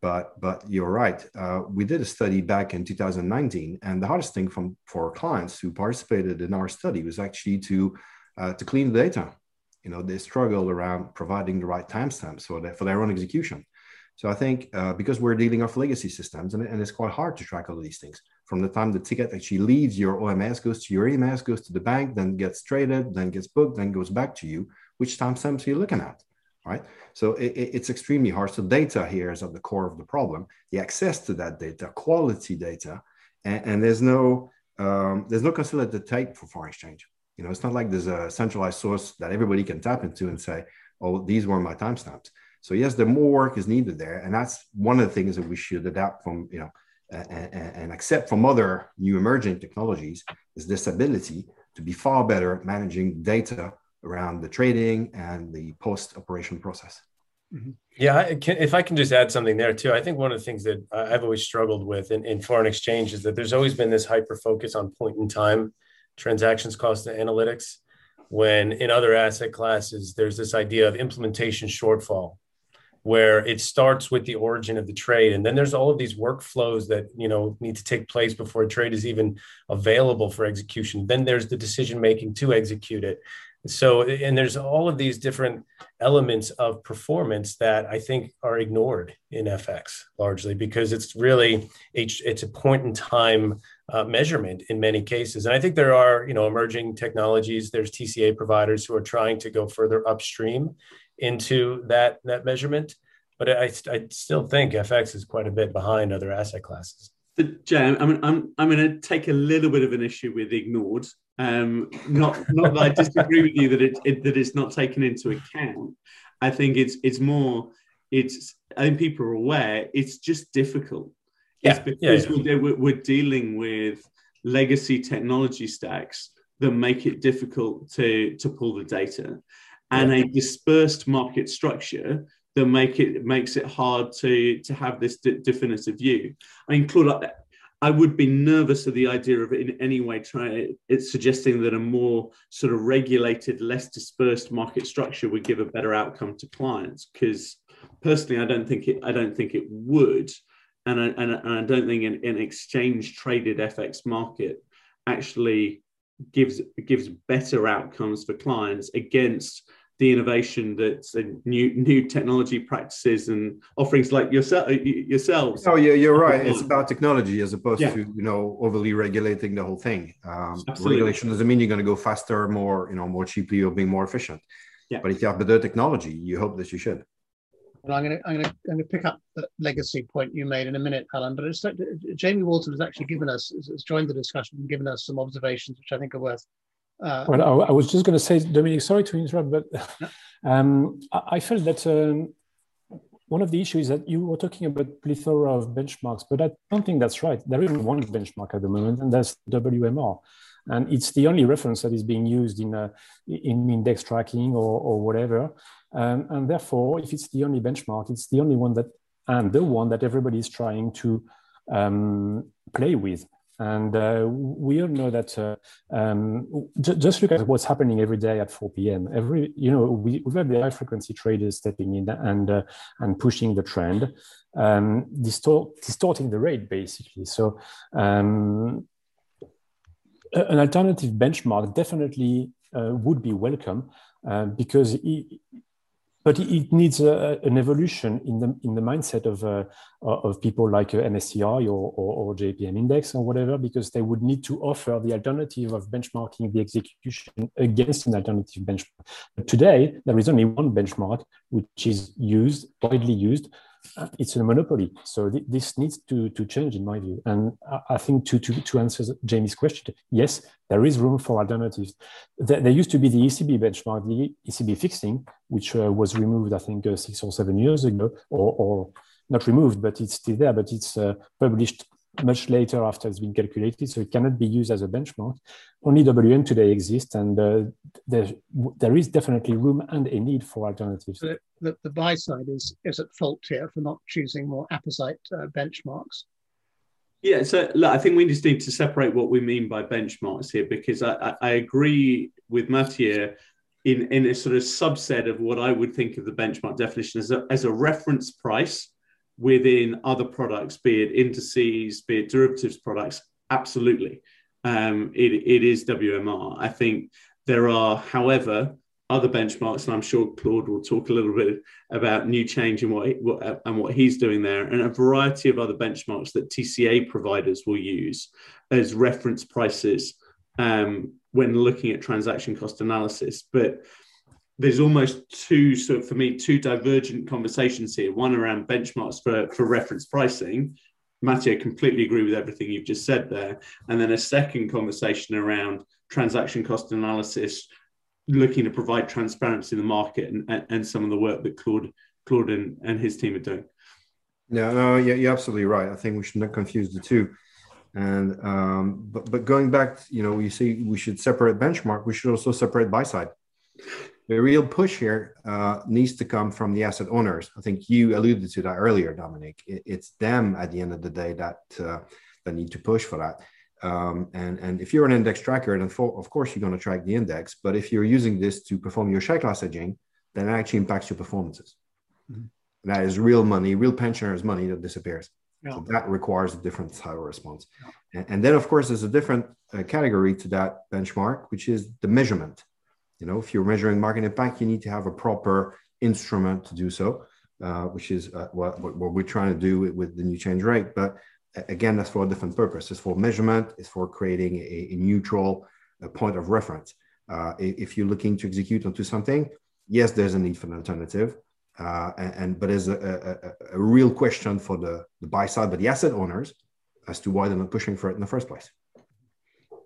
But but you're right. Uh, we did a study back in 2019, and the hardest thing from for clients who participated in our study was actually to uh, to clean the data. You know, they struggled around providing the right timestamps for their, for their own execution. So I think uh, because we're dealing with legacy systems, and, and, it's quite hard to track all these things. From the time the ticket actually leaves your OMS, goes to your EMS, goes to the bank, then gets traded, then gets booked, then goes back to you, which timestamps are you looking at? Right. So it, it's extremely hard. So data here is at the core of the problem. The access to that data, quality data, and, and there's no um, there's no consolidated tape for foreign exchange. You know, it's not like there's a centralized source that everybody can tap into and say, "Oh, these were my timestamps." So yes, the more work is needed there, and that's one of the things that we should adapt from, you know, and, and accept from other new emerging technologies is this ability to be far better at managing data around the trading and the post-operation process. Mm-hmm. Yeah, if I can just add something there too, I think one of the things that I've always struggled with in, in foreign exchange is that there's always been this hyper focus on point in time transactions cost and analytics when in other asset classes there's this idea of implementation shortfall where it starts with the origin of the trade. And then there's all of these workflows that you know need to take place before a trade is even available for execution. Then there's the decision making to execute it. So and there's all of these different elements of performance that i think are ignored in fx largely because it's really it's a point in time uh, measurement in many cases. And i think there are you know emerging technologies. There's tca providers who are trying to go further upstream into that that measurement but i, I still think fx is quite a bit behind other asset classes Jay, I'm, I'm, I'm going to take a little bit of an issue with ignored um, not not that I disagree with you that it, it, that it's not taken into account. I think it's it's more it's I think people are aware it's just difficult. Yeah, it's because yeah, yeah. We're, we're dealing with legacy technology stacks that make it difficult to to pull the data, and a dispersed market structure that make it makes it hard to to have this d- definitive view. I mean, Claude, I would be nervous of the idea of in any way trying it's suggesting that a more sort of regulated, less dispersed market structure would give a better outcome to clients. Because personally, I don't think it. I don't think it would, and I, and, and I don't think an, an exchange traded FX market actually gives gives better outcomes for clients against the innovation that's new new technology practices and offerings like yourself yourselves. Oh yeah, you're right. It's about technology as opposed yeah. to you know overly regulating the whole thing. Um, regulation doesn't mean you're going to go faster, more you know, more cheaply or being more efficient. Yeah. But if you have better technology, you hope that you should. Well, I'm going to I'm going to I'm going to pick up the legacy point you made in a minute, Alan. But it's, Jamie Walton has actually given us has joined the discussion and given us some observations which I think are worth Uh, well, I, I, was just going to say, Dominic, sorry to interrupt, but [laughs] um, I, I, felt that um, one of the issues is that you were talking about plethora of benchmarks, but I don't think that's right. There isn't one benchmark at the moment, and that's WMR. And it's the only reference that is being used in, uh, in index tracking or, or whatever. Um, and therefore, if it's the only benchmark, it's the only one that, and the one that everybody is trying to um, play with. And uh, we all know that uh, um, just look at what's happening every day at 4 p.m. Every, you know, we, we have had the high frequency traders stepping in and, uh, and pushing the trend, um, distort, distorting the rate basically. So um, an alternative benchmark definitely uh, would be welcome uh, because but it needs a, an evolution in the in the mindset of uh, of people like uh, MSCI or, or, or, JPM Index or whatever, because they would need to offer the alternative of benchmarking the execution against an alternative benchmark. But today, there is only one benchmark which is used widely used, uh, it's a monopoly. So th this needs to, to change in my view. And I, I think to, to, to answer Jamie's question, yes, there is room for alternatives. There, there used to be the ECB benchmark, the ECB fixing, which uh, was removed, I think, uh, six or seven years ago, or, or not removed, but it's still there, but it's uh, published much later after it's been calculated, so it cannot be used as a benchmark. Only WM today exists, and uh, there, there is definitely room and a need for alternatives. The, the, the, buy side is, is at fault here for not choosing more apposite uh, benchmarks. Yeah, so look, I think we just need to separate what we mean by benchmarks here because I, I, I agree with Mathieu in, in a sort of subset of what I would think of the benchmark definition as a, as a reference price within other products, be it indices, be it derivatives products, absolutely. Um, it, it is WMR. I think there are, however, other benchmarks, and I'm sure Claude will talk a little bit about new change and what, he, what, and what he's doing there, and a variety of other benchmarks that TCA providers will use as reference prices um, when looking at transaction cost analysis. But there's almost two sort of for me two divergent conversations here one around benchmarks for for reference pricing Mathieu, completely agree with everything you've just said there. And then a second conversation around transaction cost analysis, looking to provide transparency in the market and, and, and some of the work that Claude, Claude and, and his team are doing. Yeah, no, yeah, you're absolutely right. I think we should not confuse the two. And um, but but going back, you know, you see, we should separate benchmark. We should also separate buy side the real push here uh, needs to come from the asset owners. I think you alluded to that earlier, Dominic. It, it's them at the end of the day that uh, that need to push for that. Um, and and if you're an index tracker, then for, of course you're going to track the index. But if you're using this to perform your share class hedging, then it actually impacts your performances. Mm-hmm. That is real money, real pensioners' money that disappears. Yeah. So that requires a different type of response. Yeah. And, and, then, of course, there's a different uh, category to that benchmark, which is the measurement. You know, if you're measuring market impact, you need to have a proper instrument to do so, uh, which is uh, what, what, we're trying to do with, with, the new change rate. But again, that's for a different purpose. It's for measurement. It's for creating a, a neutral a point of reference. Uh, if you're looking to execute onto something, yes, there's a need for an alternative. Uh, and, and, but there's a, a, a, real question for the, the buy side, but the asset owners as to why they're not pushing for it in the first place.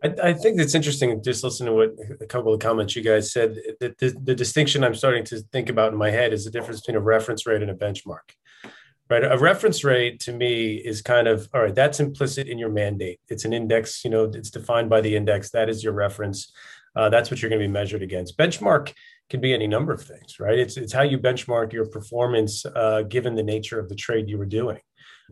I, I, think it's interesting just listen to what a couple of comments you guys said. That the, the, distinction I'm starting to think about in my head is the difference between a reference rate and a benchmark. Right, a reference rate to me is kind of all right. That's implicit in your mandate. It's an index. You know, it's defined by the index. That is your reference. Uh, that's what you're going to be measured against. Benchmark can be any number of things, right? It's it's how you benchmark your performance uh, given the nature of the trade you were doing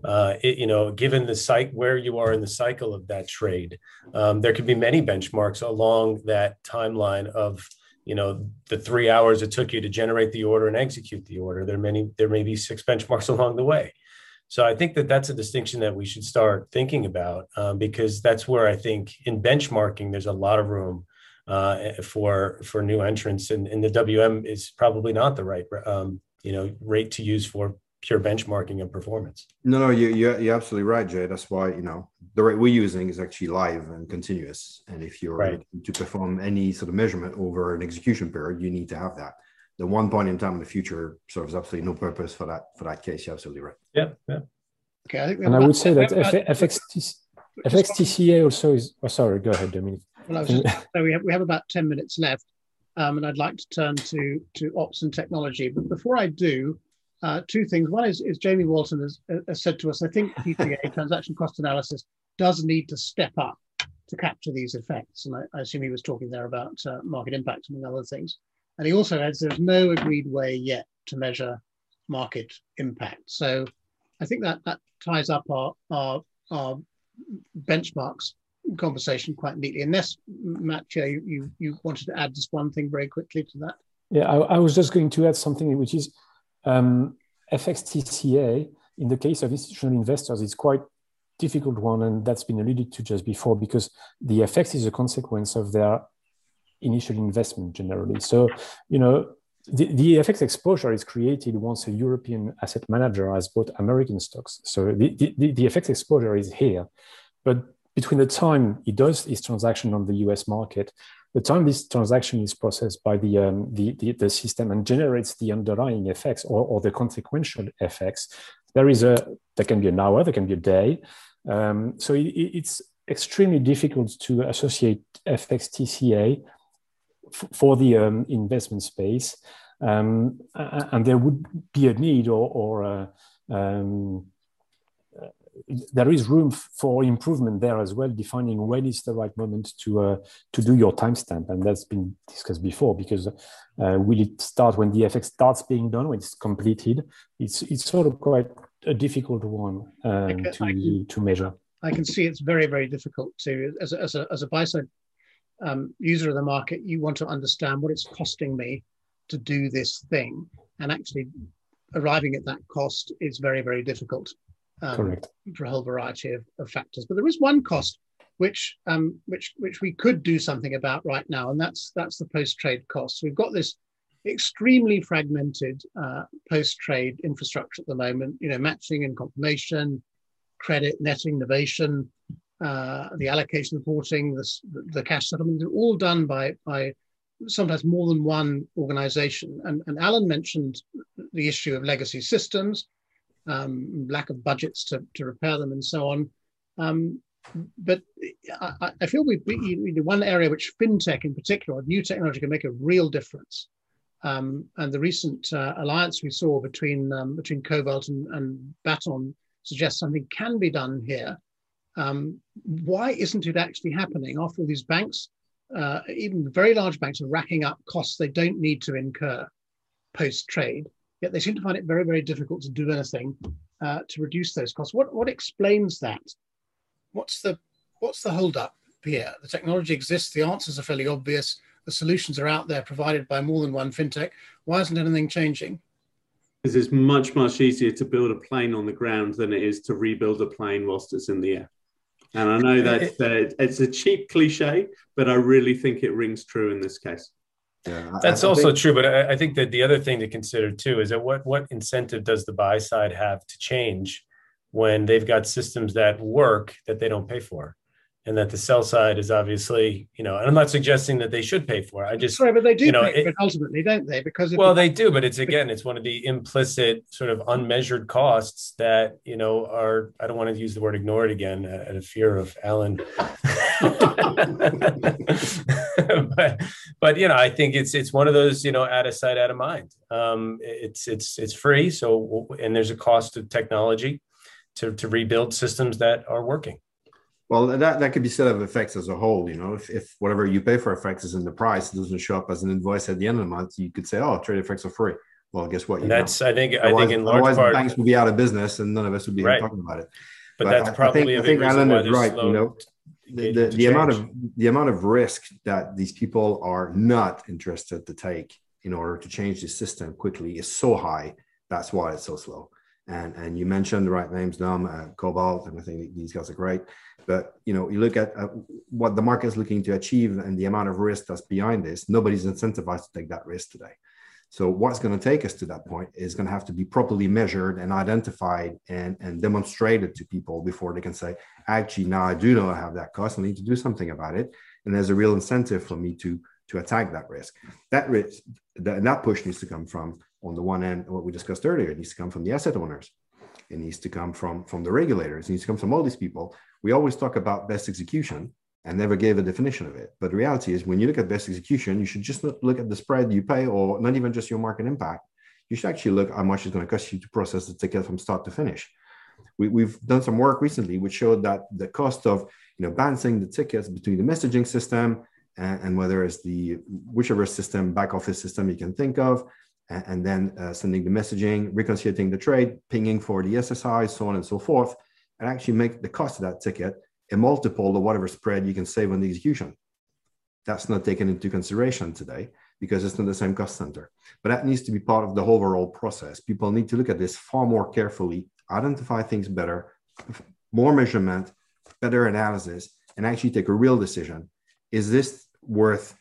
uh, it, you know, given the site where you are in the cycle of that trade, um, there could be many benchmarks along that timeline of, you know, the three hours it took you to generate the order and execute the order. There many, there may be six benchmarks [laughs] along the way. So I think that that's a distinction that we should start thinking about um, because that's where I think in benchmarking there's a lot of room uh, for for new entrants, and, and the WM is probably not the right um, you know rate to use for pure benchmarking and performance. No, no, you, you're, you're absolutely right, Jay. That's why, you know, the rate we're using is actually live and continuous. And if you're right. to perform any sort of measurement over an execution period, you need to have that. The one point in time in the future serves absolutely no purpose for that for that case. You're absolutely right. Yeah, yeah. Okay, I and I would say that FXTCA also is. Oh, sorry, go ahead, Dominic. Well, just, [laughs] so we have, we have about 10 minutes left, um, and I'd like to turn to, to ops and technology. But before I do, uh, two things. One is, is Jamie Walton has, has said to us, I think TCA, [laughs] transaction cost analysis, does need to step up to capture these effects. And I, I assume he was talking there about uh, market impact, among other things. And he also adds there's no agreed way yet to measure market impact. So I think that that ties up our, our, our benchmarks conversation quite neatly. Unless, Mathieu, you, you, you wanted to add just one thing very quickly to that. Yeah, I, I was just going to add something which is um, FXTCA, in the case of institutional investors, it's quite difficult one, and that's been alluded to just before, because the FX is a consequence of their initial investment generally. So, you know, the, the FX exposure is created once a European asset manager has bought American stocks. So the, the, the FX exposure is here. But between the time he does his transaction on the US market, the time this transaction is processed by the, um, the, the, the, system and generates the underlying FX or, or the consequential FX, there is a, there can be an hour, there can be a day. Um, so it, it's extremely difficult to associate FX TCA for the um, investment space. Um, and there would be a need or, or uh, um, there is room for improvement there as well, defining when is the right moment to uh, to do your timestamp, and that's been discussed before. Because uh, will it start when the FX starts being done, when it's completed? It's it's sort of quite a difficult one um, can, to can, to measure. I can see it's very very difficult to as a, as a, as a buy side um, user of the market. You want to understand what it's costing me to do this thing, and actually arriving at that cost is very very difficult um, Correct. for a whole variety of, of, factors. But there is one cost which um, which which we could do something about right now, and that's that's the post trade costs. We've got this extremely fragmented uh, post trade infrastructure at the moment. You know, matching and confirmation, credit, netting, novation, uh, the allocation reporting, the, the cash settlement, they're all done by by sometimes more than one organization. And, and Alan mentioned the issue of legacy systems um, lack of budgets to, to repair them, and so on. Um, but I, I feel we, we, one area which fintech in particular, new technology, can make a real difference. Um, and the recent uh, alliance we saw between um, between Cobalt and, and Baton suggests something can be done here. Um, why isn't it actually happening? After all, these banks, uh, even very large banks, are racking up costs they don't need to incur post trade yet they seem to find it very, very difficult to do anything uh, to reduce those costs. What, what explains that? What's the, what's the holdup here? The technology exists, the answers are fairly obvious, the solutions are out there provided by more than one fintech. Why isn't anything changing? Because it's much, much easier to build a plane on the ground than it is to rebuild a plane whilst it's in the air. And I know that uh, it's a cheap cliche, but I really think it rings true in this case. Yeah, That's I, I also think... true, but I, I, think that the other thing to consider too is that what what incentive does the buy side have to change when they've got systems that work that they don't pay for? And that the sell side is obviously, you know, and I'm not suggesting that they should pay for it. I just, sorry, but they do you know, pay it, ultimately, don't they? Because well, they do, but it's again, it's one of the implicit sort of unmeasured costs that you know are. I don't want to use the word ignored again, uh, out of fear of Alan. [laughs] but, but you know, I think it's it's one of those you know out of sight, out of mind. Um, it's it's it's free, so and there's a cost of technology to to rebuild systems that are working. Well, that, that could be said of FX as a whole. You know, if, if whatever you pay for FX is in the price, it doesn't show up as an invoice at the end of the month, you could say, "Oh, trade FX are free." Well, guess what? You that's know. I think otherwise, I think in large part banks would be out of business and none of us would be right. talking about it. But, but that's I, probably I think, I think Alan is right. You know, the, the, the amount of the amount of risk that these people are not interested to take in order to change the system quickly is so high. That's why it's so slow and and you mentioned the right names, Dom, uh, Cobalt, and I think these guys are great. But you know, you look at uh, what the market is looking to achieve and the amount of risk that's behind this. Nobody's incentivized to take that risk today. So what's going to take us to that point is going to have to be properly measured and identified and, and demonstrated to people before they can say, actually, now I do know I have that cost. I need to do something about it. And there's a real incentive for me to to attack that risk. That risk, that, that push needs to come from on the one end, what we discussed earlier, it needs to come from the asset owners. It needs to come from, from the regulators. It needs to come from all these people. We always talk about best execution, and never gave a definition of it. But the reality is, when you look at best execution, you should just not look at the spread you pay, or not even just your market impact. You should actually look how much it's going to cost you to process the ticket from start to finish. We, have done some work recently which showed that the cost of you know balancing the tickets between the messaging system and, and whether it's the whichever system back office system you can think of, and, and then uh, sending the messaging, reconciliating the trade, pinging for the SSI, so on and so forth, and actually make the cost of that ticket a multiple of whatever spread you can save on the execution. That's not taken into consideration today because it's not the same cost center. But that needs to be part of the overall process. People need to look at this far more carefully, identify things better, more measurement, better analysis, and actually take a real decision. Is this worth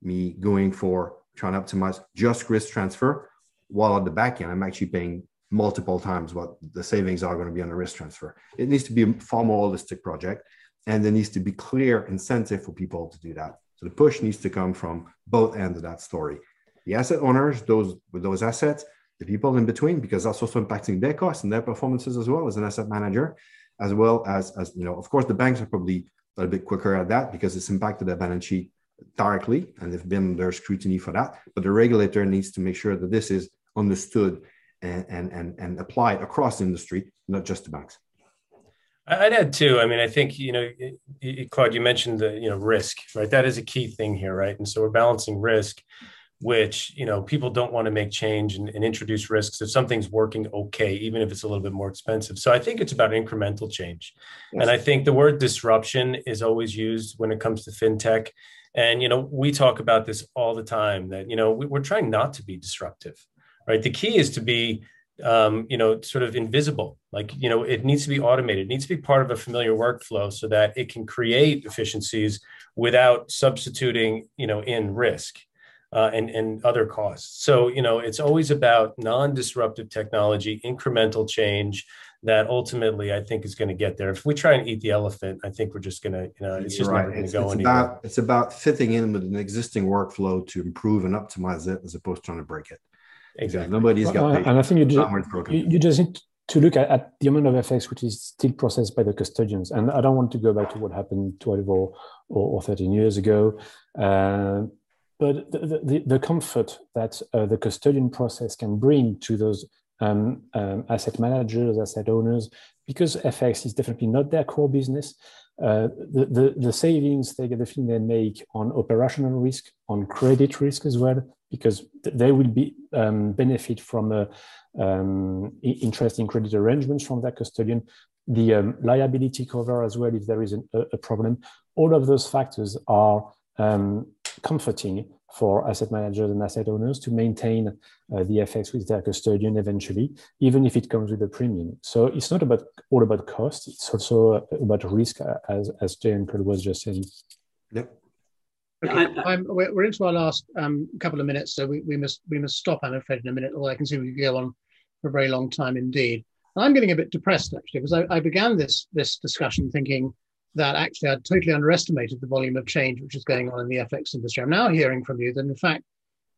me going for trying to optimize just risk transfer? While at the back end, I'm actually paying multiple times what the savings are going to be on a risk transfer. It needs to be a far more holistic project, and there needs to be clear incentive for people to do that. So the push needs to come from both ends of that story. The asset owners, those with those assets, the people in between, because that's also impacting their costs and their performances as well as an asset manager, as well as as you know, of course, the banks are probably a bit quicker at that because it's impacted their balance sheet directly and they've been under scrutiny for that. But the regulator needs to make sure that this is understood and, and, and, and apply it across industry, not just to banks. I'd add too. I mean, I think you know, Claude, you mentioned the you know risk, right? That is a key thing here, right? And so we're balancing risk, which you know people don't want to make change and, and, introduce risks if something's working okay, even if it's a little bit more expensive. So I think it's about incremental change, yes. and I think the word disruption is always used when it comes to fintech. And you know, we talk about this all the time that you know we're trying not to be disruptive right? The key is to be, um, you know, sort of invisible. Like, you know, it needs to be automated. It needs to be part of a familiar workflow so that it can create efficiencies without substituting, you know, in risk. Uh, and, and other costs. So, you know, it's always about non disruptive technology, incremental change that ultimately I think is going to get there. If we try and eat the elephant, I think we're just going to, you know, it's just right. never going to go it's anywhere. About, it's about fitting in with an existing workflow to improve and optimize it as opposed to trying to break it. Exactly. Nobody's got. and I think you just, you, you just need to look at, at, the amount of FX which is still processed by the custodians. And I don't want to go back to what happened 12 or, or, or 13 years ago. Uh, but the, the, the, comfort that uh, the custodian process can bring to those um, um, asset managers, asset owners, because FX is definitely not their core business. Uh, the, the, the savings they get the feeling they make on operational risk, on credit risk as well, because they will be um, benefit from uh, um, interesting credit arrangements from that custodian, the um, liability cover as well if there is an, a, problem. All of those factors are um, comforting for asset managers and asset owners to maintain uh, the FX with their custodian eventually, even if it comes with a premium. So it's not about all about cost; it's also about risk, uh, as as Jay and Claude was just saying. Yep. Okay, I'm, we're into our last um, couple of minutes, so we, we must we must stop. I'm afraid in a minute, although I can see we could go on for a very long time indeed. I'm getting a bit depressed actually because I, I, began this this discussion thinking that actually I'd totally underestimated the volume of change which is going on in the FX industry. I'm now hearing from you that in fact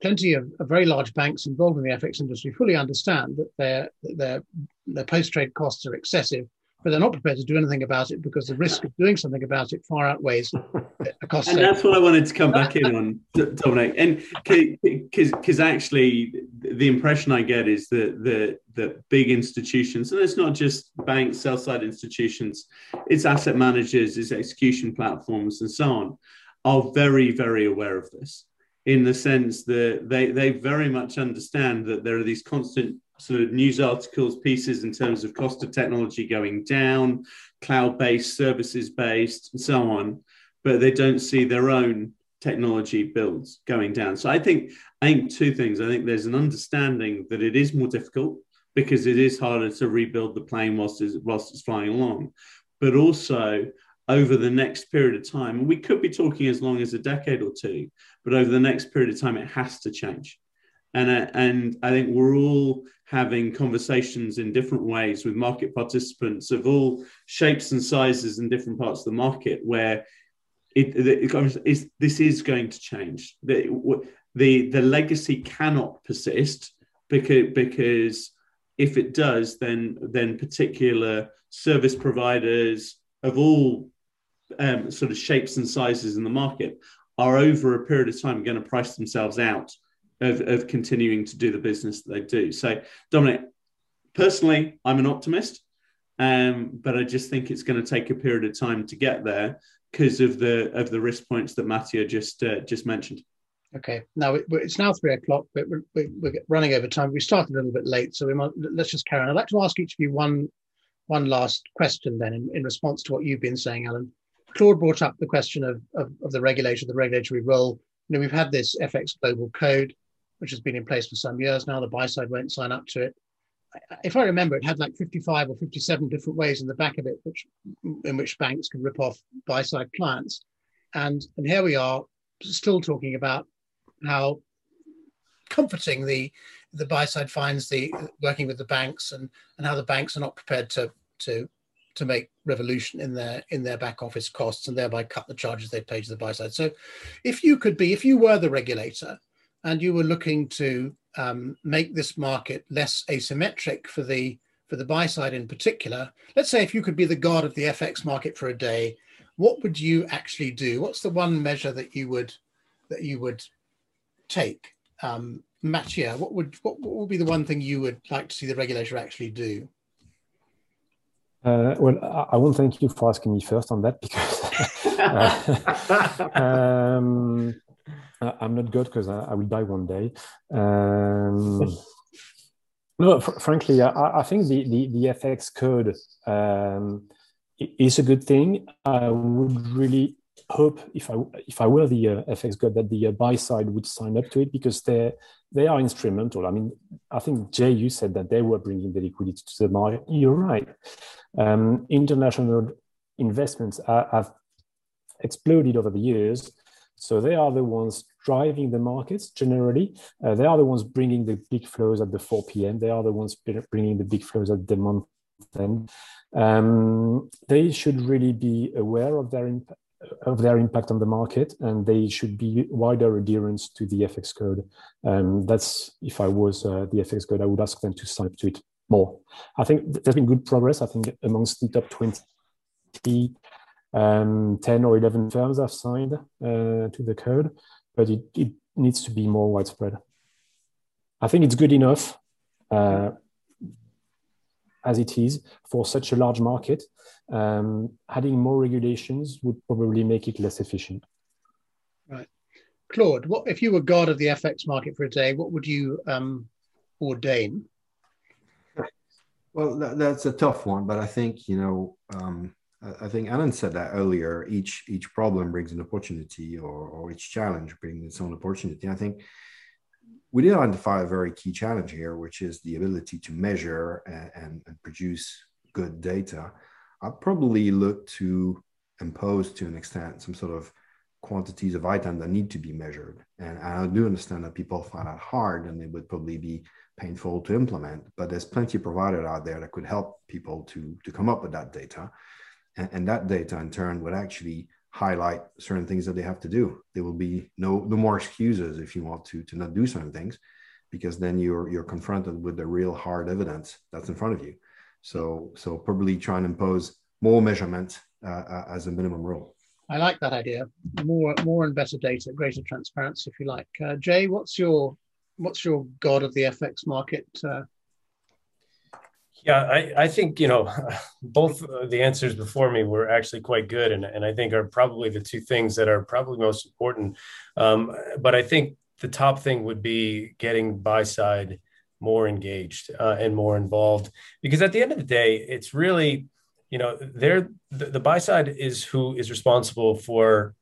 plenty of, of very large banks involved in the FX industry fully understand that their their their post trade costs are excessive but they're not prepared to do anything about it because the risk of doing something about it far outweighs the [laughs] cost. and that's what I wanted to come back in on, Dominic. And because actually, the impression I get is that the the big institutions, and it's not just banks, sell side institutions, it's asset managers, it's execution platforms, and so on, are very very aware of this in the sense that they they very much understand that there are these constant sort of news articles, pieces in terms of cost of technology going down, cloud based, services based, and so on, but they don't see their own technology builds going down. So I think I think two things. I think there's an understanding that it is more difficult because it is harder to rebuild the plane whilst it's, whilst it's flying along, but also over the next period of time, and we could be talking as long as a decade or two, but over the next period of time, it has to change and uh, and I think we're all having conversations in different ways with market participants of all shapes and sizes in different parts of the market where it, it, it this is going to change. The, the the legacy cannot persist because because if it does then then particular service providers of all um, sort of shapes and sizes in the market are over a period of time going to price themselves out of, of continuing to do the business that they do. So, Dominic, personally, I'm an optimist, um, but I just think it's going to take a period of time to get there because of the of the risk points that Mathieu just uh, just mentioned. Okay, now it's now three o'clock, but we're, we're, running over time. We started a little bit late, so we might, let's just carry on. I'd like to ask each of you one one last question then in, in response to what you've been saying, Alan. Claude brought up the question of, of, of the regulation, the regulatory role. You know, we've had this FX Global Code, which has been in place for some years now. The buy side won't sign up to it. If I remember, it had like 55 or 57 different ways in the back of it, which in which banks can rip off buy side clients. And, and here we are still talking about how comforting the the buy side finds the working with the banks and and how the banks are not prepared to to to make revolution in their in their back office costs and thereby cut the charges they pay to the buy side. So, if you could be, if you were the regulator, and you were looking to um, make this market less asymmetric for the for the buy side in particular, let's say if you could be the god of the FX market for a day, what would you actually do? What's the one measure that you would that you would take? Um, Mathieu, what would what, what would be the one thing you would like to see the regulator actually do? Uh, well, I, I won't thank you for asking me first on that because [laughs] uh, [laughs] um, I'm not good because I, I, will die one day. Um, [laughs] no, fr- frankly, I, I, think the, the, the FX code um, is a good thing. I would really hope if I if I were the uh, FX god that the uh, buy side would sign up to it because they they are instrumental. I mean, I think Jay, you said that they were bringing the liquidity to the market. You're right. Um, international investments are, have exploded over the years, so they are the ones driving the markets generally. Uh, they are the ones bringing the big flows at the 4 p.m. They are the ones bringing the big flows at the month end. Um, they should really be aware of their impact of their impact on the market, and they should be wider adherence to the FX code. Um, that's if I was uh, the FX code, I would ask them to sign up to it more. I think there's been good progress. I think amongst the top 20, um, 10 or 11 firms have signed uh, to the code, but it, it, needs to be more widespread. I think it's good enough uh, as it is for such a large market um, adding more regulations would probably make it less efficient. Right. Claude, what if you were god of the FX market for a day, what would you um, ordain? Well, that, that's a tough one, but I think, you know, um, I think Alan said that earlier. Each each problem brings an opportunity, or, or each challenge brings its own opportunity. I think we did identify a very key challenge here, which is the ability to measure and, and, and produce good data. I'd probably look to impose to an extent some sort of quantities of items that need to be measured. And I do understand that people find that hard and it would probably be painful to implement, but there's plenty of providers out there that could help people to, to come up with that data. And, and that data in turn would actually highlight certain things that they have to do. There will be no, no more excuses if you want to, to not do certain things, because then you're, you're confronted with the real hard evidence that's in front of you. So, so probably try and impose more measurement uh, uh, as a minimum rule. I like that idea. More, more and better data, greater transparency, if you like. Uh, Jay, what's your, what's your god of the FX market? Uh? Yeah, I, I think you know [laughs] both the answers before me were actually quite good, and, and I think are probably the two things that are probably most important. Um, but I think the top thing would be getting buy side more engaged uh, and more involved. Because at the end of the day it's really you know they're the, the buy side is who is responsible for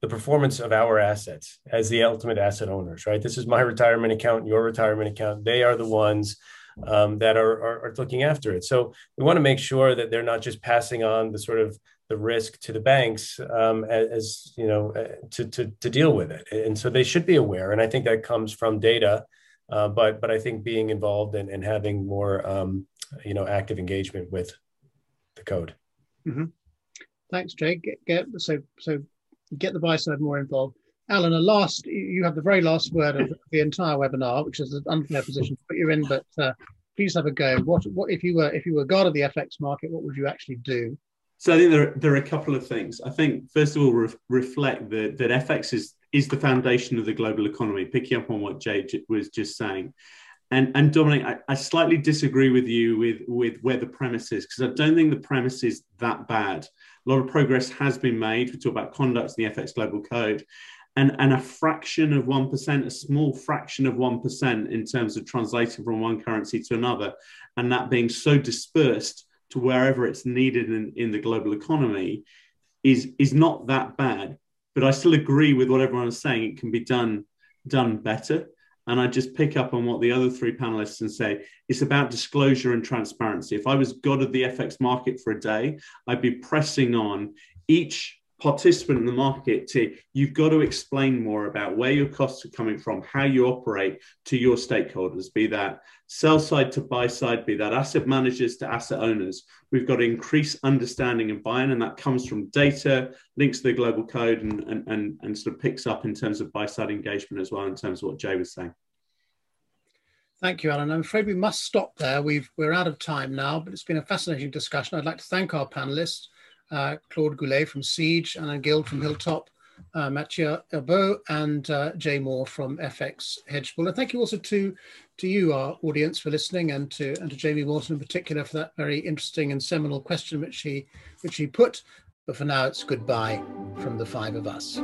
the performance of our assets as the ultimate asset owners right? This is my retirement account your retirement account. They are the ones um, that are, are, are looking after it so we want to make sure that they're not just passing on the sort of the risk to the banks um, as, you know uh, to, to, to deal with it and so they should be aware and i think that comes from data uh, but but I think being involved and, and having more um, you know active engagement with the code. Mm-hmm. Thanks, Jake. Get, get, so so get the buy side more involved. Alan, a last you have the very last word of the entire webinar, which is an unfair position to put you in, but uh, please have a go. What what if you were if you were god of the FX market? What would you actually do? So I think there, there are a couple of things. I think first of all, re- reflect that that FX is is the foundation of the global economy. Picking up on what Jay was just saying, and and Dominic, I, I slightly disagree with you with with where the premise is because I don't think the premise is that bad. A lot of progress has been made. We talk about conduct in the FX Global Code, and, and a fraction of 1%, a small fraction of 1% in terms of translating from one currency to another, and that being so dispersed to wherever it's needed in, in the global economy is, is not that bad. But I still agree with what everyone is saying. It can be done, done better. And I just pick up on what the other three panelists and say it's about disclosure and transparency. If I was God of the FX market for a day, I'd be pressing on each participant in the market to you've got to explain more about where your costs are coming from how you operate to your stakeholders be that sell side to buy side be that asset managers to asset owners we've got to increase understanding and buy-in and that comes from data links to the global code and, and, and, and sort of picks up in terms of buy side engagement as well in terms of what jay was saying Thank you, Alan. I'm afraid we must stop there. We've, we're out of time now, but it's been a fascinating discussion. I'd like to thank our panelists uh, Claude Goulet from Siege, Alan Guild from Hilltop, uh, Mathieu Herbeau, and uh, Jay Moore from FX Hedgepool. And thank you also to, to you, our audience, for listening, and to, and to Jamie Morton in particular for that very interesting and seminal question which he, which he put. But for now, it's goodbye from the five of us.